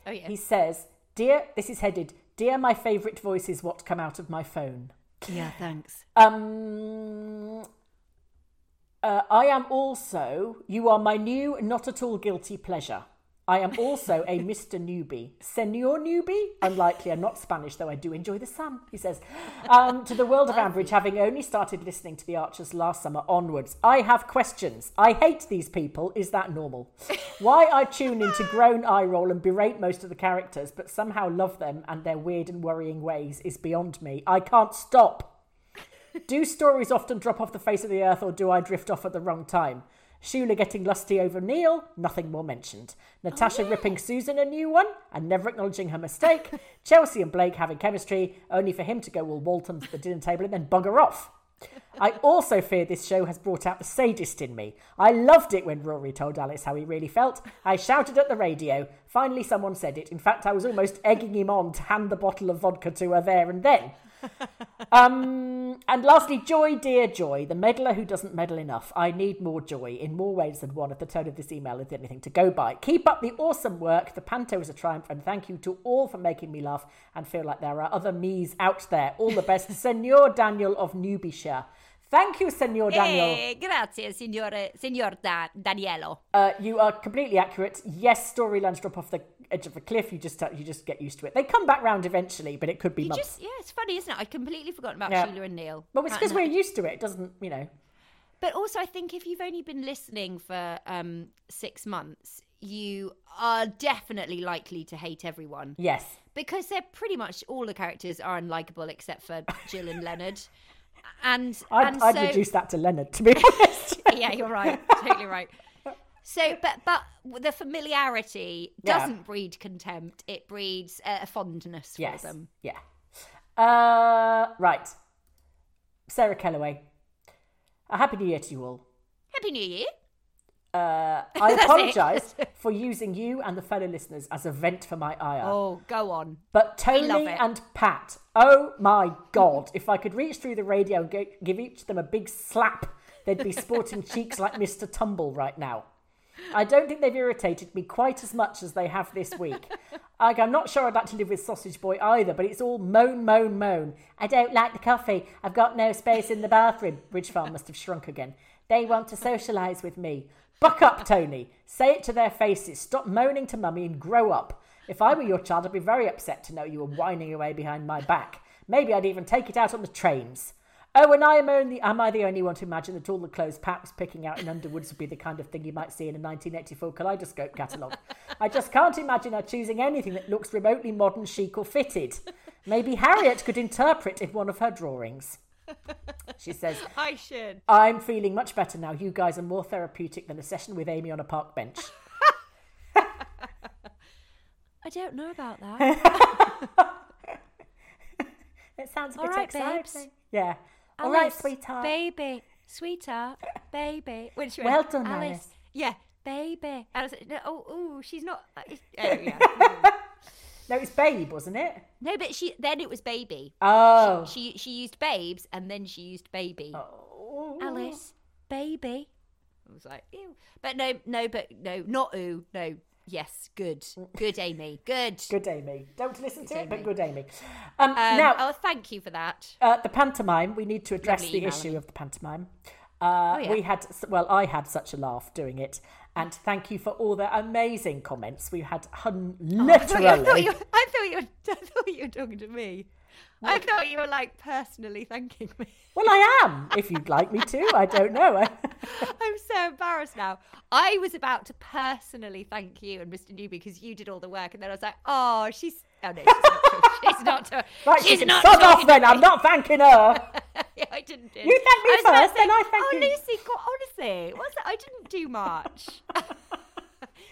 Oh yeah. he says, Dear, this is headed, Dear, my favourite voice is what come out of my phone. Yeah, thanks. Um, uh, I am also, you are my new, not at all guilty pleasure. I am also a Mr. Newbie. Senor Newbie? Unlikely, I'm not Spanish, though I do enjoy the sun, he says. Um, to the world of Ambridge, having only started listening to the Archers last summer onwards, I have questions. I hate these people. Is that normal? Why I tune into groan eye roll and berate most of the characters, but somehow love them and their weird and worrying ways is beyond me. I can't stop. Do stories often drop off the face of the earth, or do I drift off at the wrong time? Shula getting lusty over Neil, nothing more mentioned. Natasha oh, ripping Susan a new one and never acknowledging her mistake. Chelsea and Blake having chemistry, only for him to go all Walton to the dinner table and then bugger off. I also fear this show has brought out the sadist in me. I loved it when Ruairi told Alice how he really felt. I shouted at the radio. Finally, someone said it. In fact, I was almost egging him on to hand the bottle of vodka to her there and then. Um, and lastly, Joy, dear Joy, the meddler who doesn't meddle enough. I need more joy in more ways than one if the tone of this email is anything to go by. Keep up the awesome work. The panto is a triumph, and thank you to all for making me laugh and feel like there are other me's out there. All the best, Senor Daniel of Newbyshire. Thank you, Senor Daniel. Eh, grazie, signore, signor da- Danielo. Uh, you are completely accurate. Yes, storylines drop off the edge of a cliff. You just you just get used to it. They come back round eventually, but it could be You months. just, yeah, it's funny, isn't it? I'd completely forgotten about Yeah. Shula and Neil. Well, it's because we're used to it. It doesn't, you know. But also, I think if you've only been listening for um, six months, you are definitely likely to hate everyone Yes. because they're pretty much all the characters are unlikable except for Jill and Leonard. And I'd, and I'd so, reduce that to Leonard, to be honest. yeah, you're right, totally right. So, but but the familiarity doesn't breed contempt; it breeds uh, a fondness for yes. them. Yeah. Uh, right. Sarah Kellaway. A happy new year to you all. Happy New Year! Uh, I apologise for using you and the fellow listeners as a vent for my ire. Oh, go on. But Tony and Pat, oh my God, if I could reach through the radio and go, give each of them a big slap, they'd be sporting cheeks like Mr. Tumble right now. I don't think they've irritated me quite as much as they have this week. Like, I'm not sure I'd like to live with Sausage Boy either, but it's all moan, moan, moan. I don't like the coffee. I've got no space in the bathroom. Bridge Farm must have shrunk again. They want to socialise with me. Buck up, Tony. Say it to their faces. Stop moaning to mummy and grow up. If I were your child, I'd be very upset to know you were whining away behind my back. Maybe I'd even take it out on the trains. Oh, and I am only am I the only one to imagine that all the clothes Pat was picking out in Underwoods would be the kind of thing you might see in a 1984 Kaleidoscope catalogue? I just can't imagine her choosing anything that looks remotely modern, chic, or fitted. Maybe Harriet could interpret in one of her drawings. She says, I should. I'm feeling much better now. You guys are more therapeutic than a session with Amy on a park bench. I don't know about that. It sounds a All bit right, exciting. babes. Yeah. All right, sweetheart. Baby, sweetheart, baby. Which one? Well done, Alice, Alice. Yeah. baby. Alice, no, oh, oh, she's not. uh, oh, yeah. No, it's Babe, wasn't it? no, but she then it was baby. Oh. She she used babes and then she used baby. Oh. Alice, baby. I was like, ew. But no, no, but no, not ooh. No, yes, good, good, Amy, good. Good Amy. Don't listen to it, but good Amy. Um, Um, now, oh, thank you for that. uh, the pantomime, we need to address Lovely the email, issue of the pantomime. Uh, Oh, yeah. We had, well, I had such a laugh doing it. And thank you for all the amazing comments. We had hun- oh, I thought, you, I, thought literally. you, I thought you, were, I thought you were talking to me. I thought you were like personally thanking me. Well, I am, if you'd like me to. I don't know. I'm so embarrassed now. I was about to personally thank you and Mr. Newby because you did all the work, and then I was like, oh, she's. Oh no, she's not. She's not. right, she's not sod off then. I'm not thanking her. yeah, I didn't. Do. You thank me I was about to first, then I thank oh, you. Lucy, God, honestly, what's that? I didn't do much.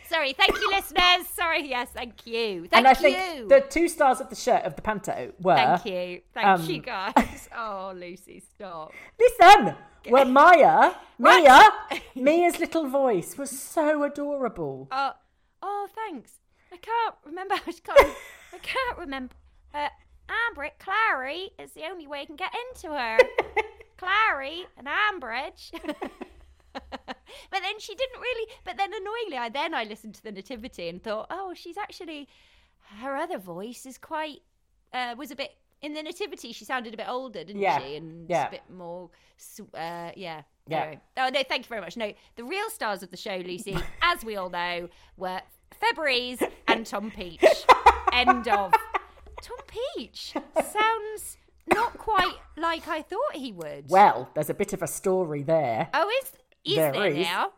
Sorry, thank you, listeners. Sorry, yes, thank you. Thank and I you. think the two stars of the shirt of the panto were. Thank you. Thank um, you, guys. Oh, Lucy, stop. Listen, were Maya, Mia, What? Mia's little voice was so adorable. Oh, oh, thanks. I can't remember. I just can't. I can't remember. Uh, Ambridge, Clarrie is the only way I can get into her. Clarrie and Ambridge. but then she didn't really. But then annoyingly, I then I listened to the Nativity and thought, oh, she's actually her other voice is quite uh, was a bit in the Nativity. She sounded a bit older, didn't Yeah, she? And yeah. a bit more. Uh, yeah. Yeah. Anyway. Oh no, thank you very much. No, the real stars of the show, Lucy, as we all know, were Febreze and Tom Peach. End of. Tom Peach sounds not quite like I thought he would. Well, there's a bit of a story there. oh, is is There there, is. now?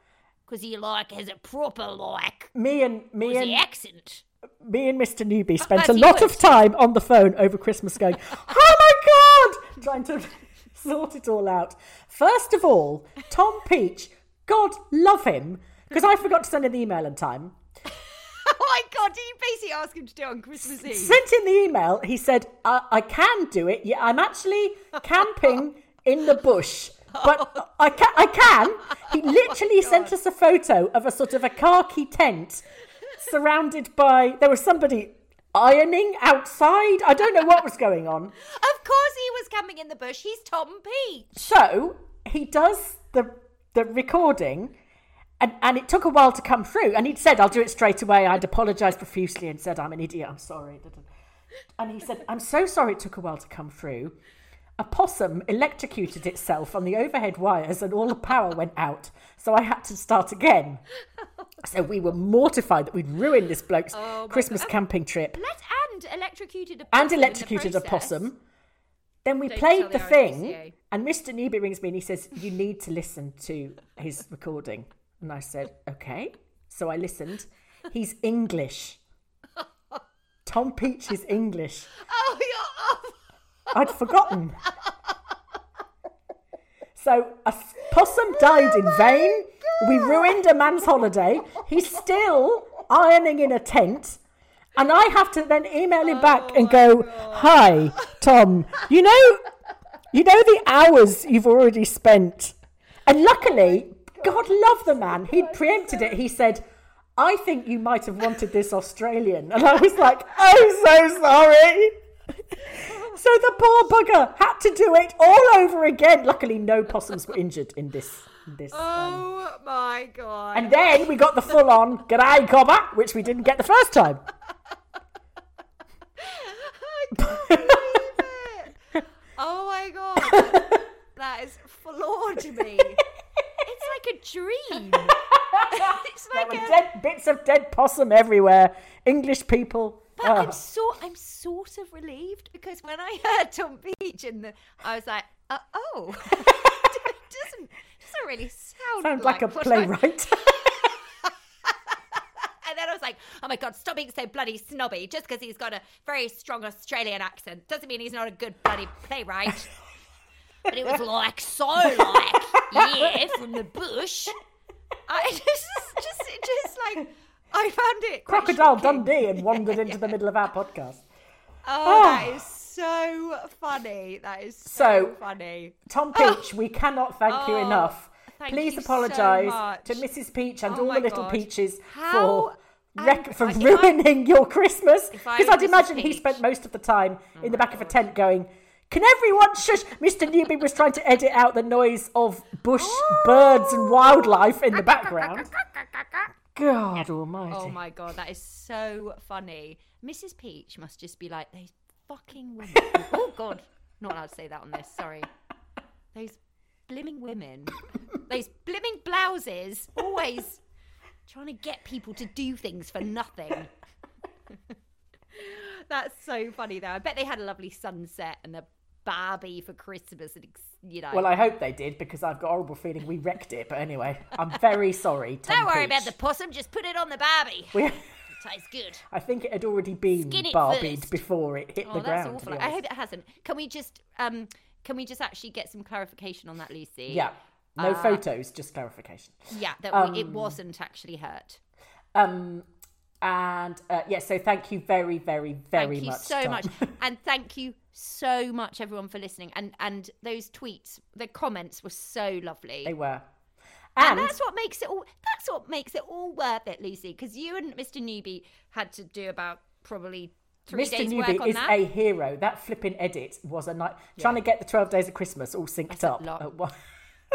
Because he like has a proper like Me and me and the accent. me and Mr. Newbie spent a lot of time on the phone over Christmas going, "Oh my god!" trying to sort it all out. First of all, Tom Peach, God love him, because I forgot to send an email in time. Oh god! Did you basically ask him to do it on Christmas Eve? Sent in the email. He said, uh, "I can do it. Yeah, I'm actually camping in the bush." But I can, I can. He literally sent us a photo of a sort of a khaki tent surrounded by. There was somebody ironing outside. I don't know what was going on. Of course, he was coming in the bush. He's Tom Peach. So he does the the recording, and, and it took a while to come through. And he'd said, "I'll do it straight away." I'd apologised profusely and said, "I'm an idiot. I'm sorry." And he said, "I'm so sorry it took a while to come through." A possum electrocuted itself on the overhead wires, and all the power went out. So I had to start again. So we were mortified that we'd ruined this bloke's Oh Christmas God. camping trip Let and electrocuted a possum and electrocuted a possum. Then we Don't played the the thing, and Mr. Newby rings me and he says, You need to listen to his recording. And I said, Okay. So I listened. He's English. Tom Peach is English. Oh, you're. Oh. I'd forgotten. So a f- possum died in vain. We ruined a man's holiday. He's still ironing in a tent. And I have to then email him back and go, "Hi, Tom. You know, you know the hours you've already spent." And luckily, God love the man. He'd preempted it. He said, I think you might have wanted this Australian. And I was like, I'm so sorry. So the poor bugger had to do it all over again. Luckily, no possums were injured in this. this um, Oh my god. and then we got the full on G'day Cobber, which we didn't get the first time. I can't believe it. Oh my god. That is floored me. Like a dream. it's There like were a dead bits of dead possum everywhere. English people. But ah. I'm so I'm sort of relieved because when I heard Tom Peach and the, I was like, uh, oh, it doesn't doesn't really sound Sounds like a playwright. And then I was like, oh my god, stop being so bloody snobby. Just because he's got a very strong Australian accent doesn't mean he's not a good bloody playwright. But it was like so like yeah from the bush. I just just just like I found it Crocodile shocking. Dundee and wandered into the middle of our podcast. Oh, ah. that is so funny. That is so, So, funny. Tom ah. Peach, we cannot thank you Oh, enough. thank Please you so apologise to Mrs. Peach and Oh all the little God. peaches How for rec- for if I- ruining your Christmas. Because I'd Mrs. imagine he Peach- Oh spent most of the time in the oh back of a tent going, "Can everyone shush?" Mr. Newby was trying to edit out the noise of bush birds and wildlife in the background. God Almighty! Oh my god, that is so funny. Mrs. Peach must just be like those fucking women. oh god, not allowed to say that on this. Sorry. Those blimming women. those blimming blouses. Always trying to get people to do things for nothing. That's so funny though. I bet they had a lovely sunset and a Barbie for Christmas and you know. Well, I hope they did because I've got a horrible feeling we wrecked it. But anyway, I'm very sorry. Tom Don't worry Peach. about the possum, just put it on the Barbie. We- Tastes good. I think it had already been barbied before it hit Oh, the ground. awful. I hope it hasn't. Can we just um can we just actually get some clarification on that, Lucy? Yeah. No Uh, photos, just clarification. Yeah, that we, it wasn't actually hurt. Um, and uh, yeah, so thank you very, very, very much. Thank you so Tom. much, and thank you so much, everyone, for listening. And and those tweets, the comments were so lovely. they were. and And, that's what makes it all. That's what makes it all worth it, Lucy. Because you and Mr. Newbie had to do about probably three Mr. days work Newby on is that. a hero. That flipping edit was a night. Trying to get the 12 days of Christmas all synced That's up.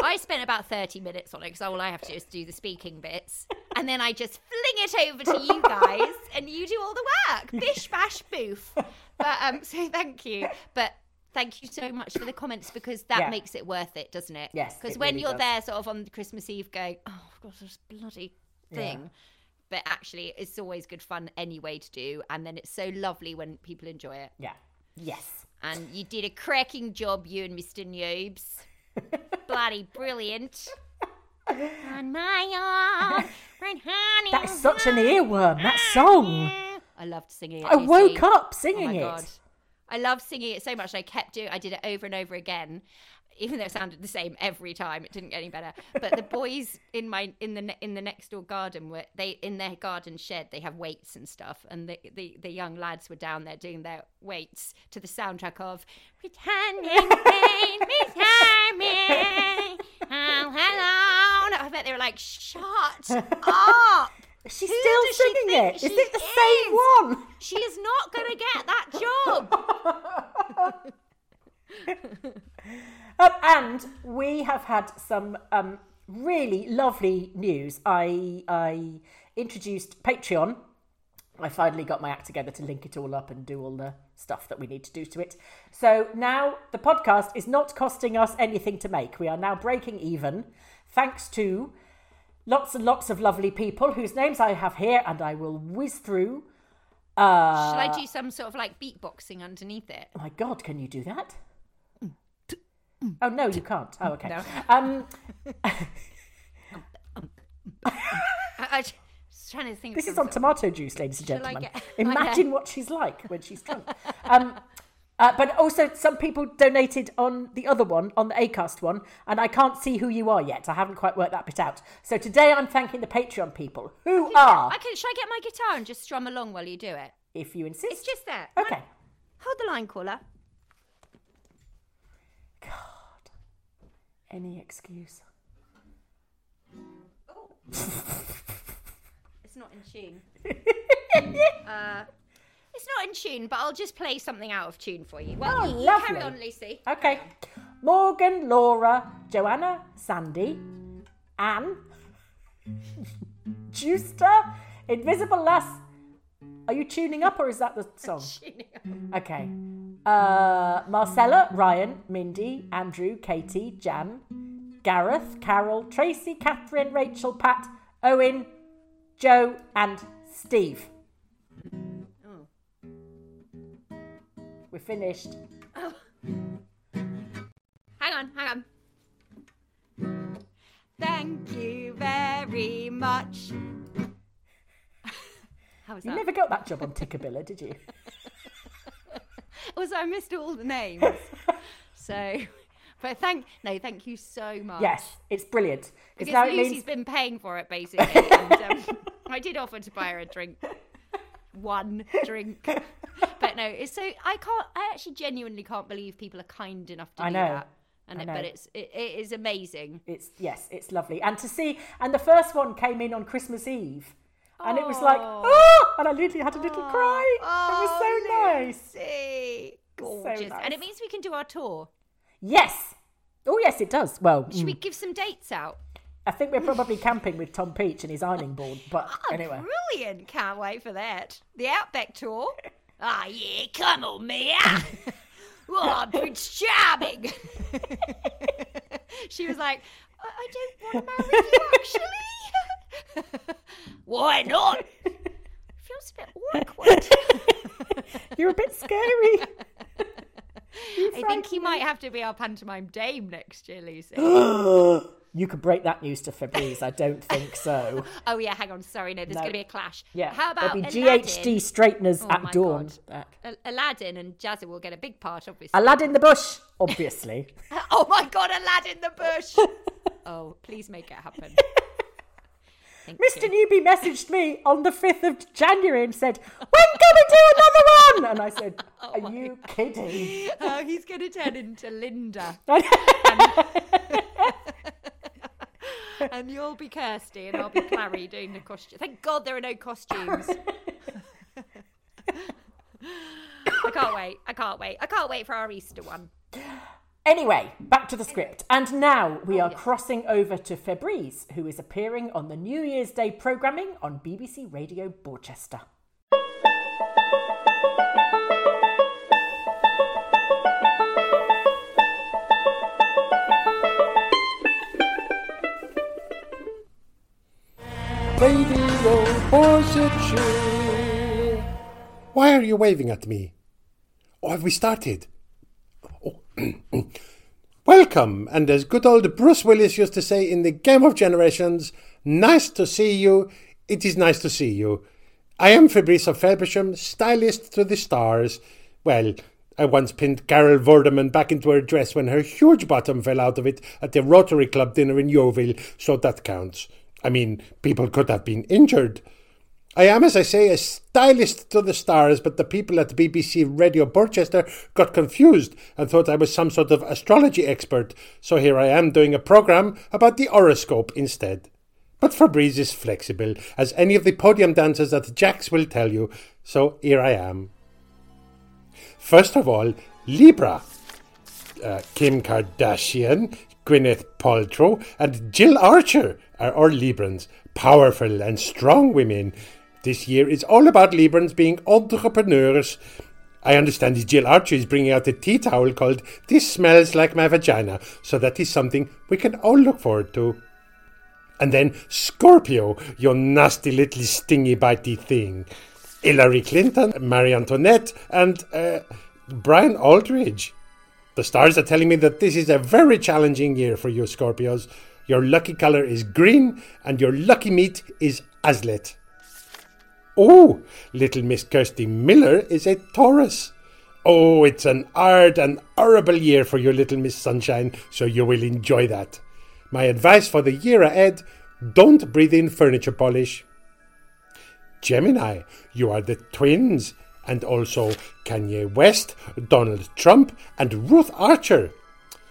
Lot. at one- I spent about 30 minutes on it because all I have to do is do the speaking bits. And then I just fling it over to you guys and you do all the work. Bish, bash, boof. But um, so thank you. But thank you so much for the comments because that Yeah. makes it worth it, doesn't it? Yes, Because when really you're does. there sort of on Christmas Eve going, oh, I've got this bloody thing. But actually, it's always good fun anyway to do. And then it's so lovely when people enjoy it. yeah. Yes. And you did a cracking job, you and Mr. Noobs. Bloody brilliant. On my arm, honey That's such an earworm, that song. I loved singing it. I woke up Oh singing my it. god. I love singing it so much. I kept doing. I did it over and over again, even though it sounded the same every time. It didn't get any better. But the boys in my in the in the next door garden were they in their garden shed. They have weights and stuff, and the the, the young lads were down there doing their weights to the soundtrack of "Returning Pain, Returning." Oh, hello. I bet they were like, "Shut up." She's Who still does she singing it. Is it the is? same one? She is not going to get that job. Um, and we have had some um, really lovely news. I I introduced Patreon. I finally got my act together to link it all up and do all the stuff that we need to do to it. So now the podcast is not costing us anything to make. We are now breaking even, thanks to lots and lots of lovely people whose names I have here, and I will whiz through. Uh, Shall I do some sort of like beatboxing underneath it? Oh my God, can you do that? Oh no, you can't. Oh, okay. No. Um, I, I was trying to think. this is on tomato juice, ladies and gentlemen. get- Imagine what she's like when she's drunk. Um, uh, but also, some people donated on the other one, on the Acast one, and I can't see who you are yet. I haven't quite worked that bit out. So today, I'm thanking the Patreon people who of- are, I can. Should I get my guitar and just strum along while you do it? if you insist. It's just there. okay. Hold the line, caller. Any excuse. Oh. it's not in tune. uh, it's not in tune, but I'll just play something out of tune for you. Well, Oh, you, you carry on, Lucy. Okay. Morgan, Laura, Joanna, Sandy, Anne, Justa, Invisible Lass. Are you tuning up or is that the song? Okay. Uh, Marcella, Ryan, Mindy, Andrew, Katie, Jan, Gareth, Carol, Tracy, Catherine, Rachel, Pat, Owen, Joe, and Steve. Oh. We're finished. Hang on, hang on. Thank you very much. How was You that? never got that job on Tickabilla, did you? Also, I missed all the names. so, but thank no, thank you so much. Yes, it's brilliant. because now Lucy's means been paying for it basically. and, um, I did offer to buy her a drink, one drink, but no. It's so I can't. I actually genuinely can't believe people are kind enough to I do know. that. And I it, know. but it's it, it is amazing. it's yes, it's lovely. And to see, and the first one came in on Christmas Eve, and it was like, Oh. oh, and I literally had a little cry. it was so nice. Lucy. Gorgeous. nice. And it means we can do our tour. Yes. Oh yes, it does. Well, Should we mm, give some dates out? I think we're probably camping with Tom Peach and his ironing board. But Oh, anyway, brilliant. Can't wait for that. The Outback tour. Ah, yeah, come on, Mia. oh, Prince Charming. she was like, I, I don't want to marry you, actually. Why not? It feels a bit awkward. you're a bit scary. I think he might have to be our pantomime dame next year, Lucy. You could break that news to Fabrice. I don't think so. oh, yeah, hang on. Sorry, no, there's No. going to be a clash. Yeah. How about There'll be Aladdin? GHD straighteners Oh at dawn. Al- Aladdin and Jazza will get a big part, obviously. Aladdin the bush, obviously. Oh my god, Aladdin the bush! oh, please make it happen. Thank Mr. you. Newby messaged me on the 5th of January and said, When can we do another one? And I said, oh Are you kidding? Oh, he's going to turn into Lynda. and you'll be Kirsty and I'll be Clarrie doing the costume. Thank God there are no costumes. I can't wait. I can't wait. I can't wait for our Easter one. Anyway, back to the script. And now we oh, are yes. crossing over to Fabrice, who is appearing on the New Year's Day programming on BBC Radio Borchester. Radio Borsetshire. Why are you waving at me? Oh, have we started? Welcome, and as good old Bruce Willis used to say in the Game of Generations, nice to see you. It is nice to see you. I am Fabrice of Felpersham, stylist to the stars. Well, I once pinned Carol Vorderman back into her dress when her huge bottom fell out of it at the Rotary Club dinner in Yeovil, so that counts. I mean, people could have been injured. I am, as I say, a stylist to the stars, but the people at BBC Radio Borchester got confused and thought I was some sort of astrology expert, so here I am doing a programme about the horoscope instead. But Fabrice is flexible, as any of the podium dancers at Jack's will tell you, so here I am. First of all, Libra. Uh, Kim Kardashian, Gwyneth Paltrow, and Jill Archer are all Librans, powerful and strong women. This year is all about Librans being entrepreneurs. I understand Jill Archer is bringing out a tea towel called This Smells Like My Vagina, so that is something we can all look forward to. And then Scorpio, your nasty little stingy bitey thing. Hillary Clinton, Marie Antoinette, and uh, Brian Aldridge. The stars are telling me that this is a very challenging year for you, Scorpios. Your lucky colour is green, and your lucky meat is Aslet. Oh, little Miss Kirsty Miller is a Taurus. Oh, it's an hard and horrible year for your little Miss Sunshine, so you will enjoy that. My advice for the year ahead don't breathe in furniture polish. Gemini, you are the twins, and also Kanye West, Donald Trump, and Ruth Archer.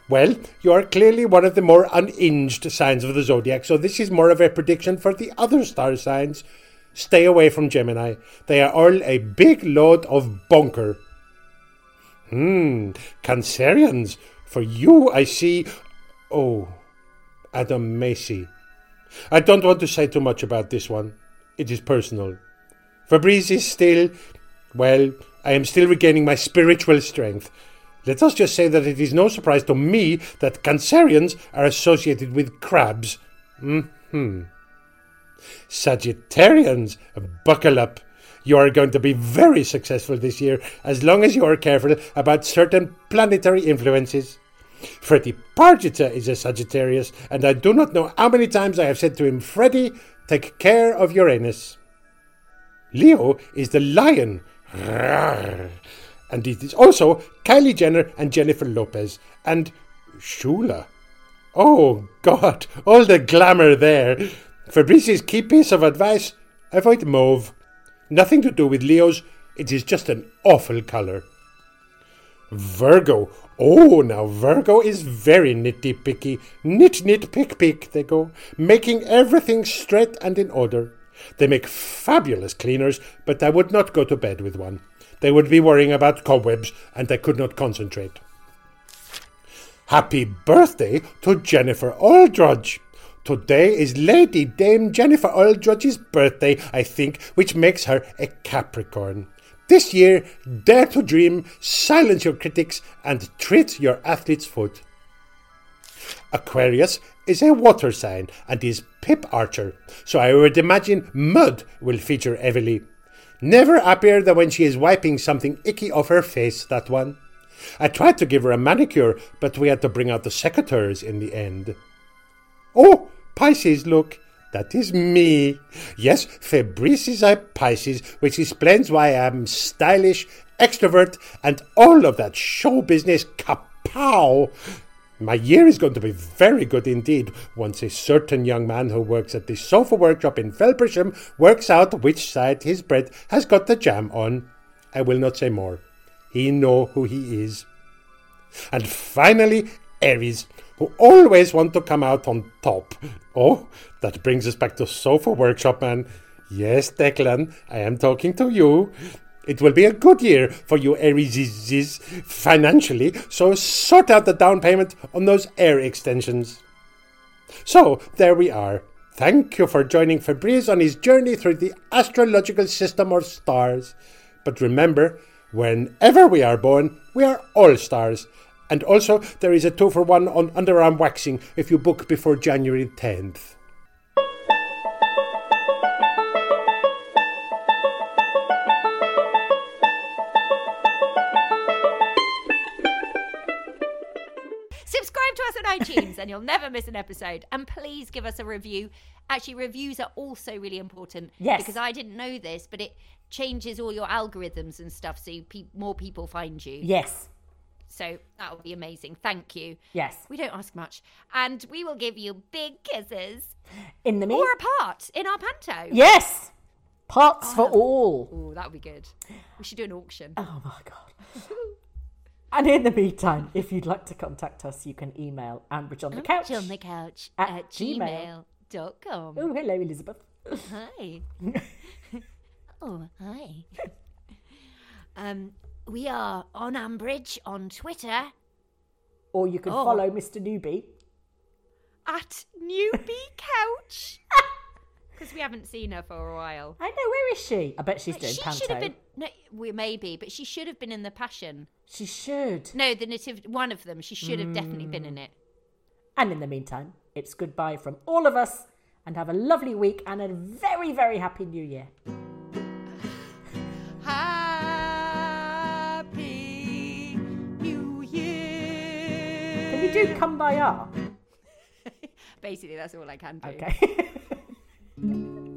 Well, you are clearly one of the more unhinged signs of the zodiac, so this is more of a prediction for the other star signs. Stay away from Gemini. They are all a big load of bunker. Hmm, Cancerians. For you, I see. Oh, Adam Macy. I don't want to say too much about this one. It is personal. Fabrice is still. Well, I am still regaining my spiritual strength. Let us just say that it is no surprise to me that Cancerians are associated with crabs. Hmm. Sagittarians, buckle up. You are going to be very successful this year as long as you are careful about certain planetary influences. Freddie Pargetter is a Sagittarius, and I do not know how many times I have said to him, Freddie, take care of Uranus. Leo is the lion. And it is also Kylie Jenner and Jennifer Lopez and Shula. Oh, God, all the glamour there. Fabrice's key piece of advice avoid mauve. Nothing to do with Leo's, it is just an awful colour. Virgo. Oh, now Virgo is very nitty picky. Nit, nit, pick, pick, they go, making everything straight and in order. They make fabulous cleaners, but I would not go to bed with one. They would be worrying about cobwebs, and I could not concentrate. Happy birthday to Jennifer Aldridge. Today is Lady Dame Jennifer Aldridge's birthday, I think, which makes her a Capricorn. This year, dare to dream, silence your critics, and treat your athlete's foot. Aquarius is a water sign and is Pip Archer, so I would imagine mud will feature heavily. Never happier than when she is wiping something icky off her face, that one. I tried to give her a manicure, but we had to bring out the secateurs in the end. Oh, Pisces, look. That is me. Yes, Fabrice is a Pisces, which explains why I am stylish, extrovert, and all of that show business kapow. My year is going to be very good indeed once a certain young man who works at the sofa workshop in Felpersham works out which side his bread has got the jam on. I will not say more. He know who he is. And finally, Aries, who always want to come out on top. Oh, that brings us back to Sofa Workshop Man. Yes, Declan, I am talking to you. It will be a good year for you Aries financially, so sort out the down payment on those air extensions. So, there we are. Thank you for joining Fabrice on his journey through the astrological system of stars. But remember, whenever we are born, we are all stars. And also, there is a two for one on underarm waxing if you book before January 10th. Subscribe to us on iTunes and you'll never miss an episode. And please give us a review. Actually, reviews are also really important. Yes. Because I didn't know this, but it changes all your algorithms and stuff so pe- more people find you. Yes. So that would be amazing. Thank you. Yes. We don't ask much. And we will give you big kisses In the mean. or a part in our panto. Yes. Parts for all. Oh, that would be good. We should do an auction. Oh my god. and in the meantime, if you'd like to contact us, you can email Ambridge on the couch. on the couch At at, gmail. gmail.com. Oh, hello, Elizabeth. Hi. oh, hi. um, we are on Ambridge on Twitter Or you can Oh. follow Mr. Newbie. at Newbie Couch. Because we haven't seen her for a while. I know, where is she? I bet she's But doing she panto. should have been. No, we maybe, but she should have been in the Passion. She should. No, the native. One of them. She should have definitely been in it. And in the meantime, it's goodbye from all of us and have a lovely week and a very, very happy new year. Do Come By R? Basically, that's all I can do. Okay.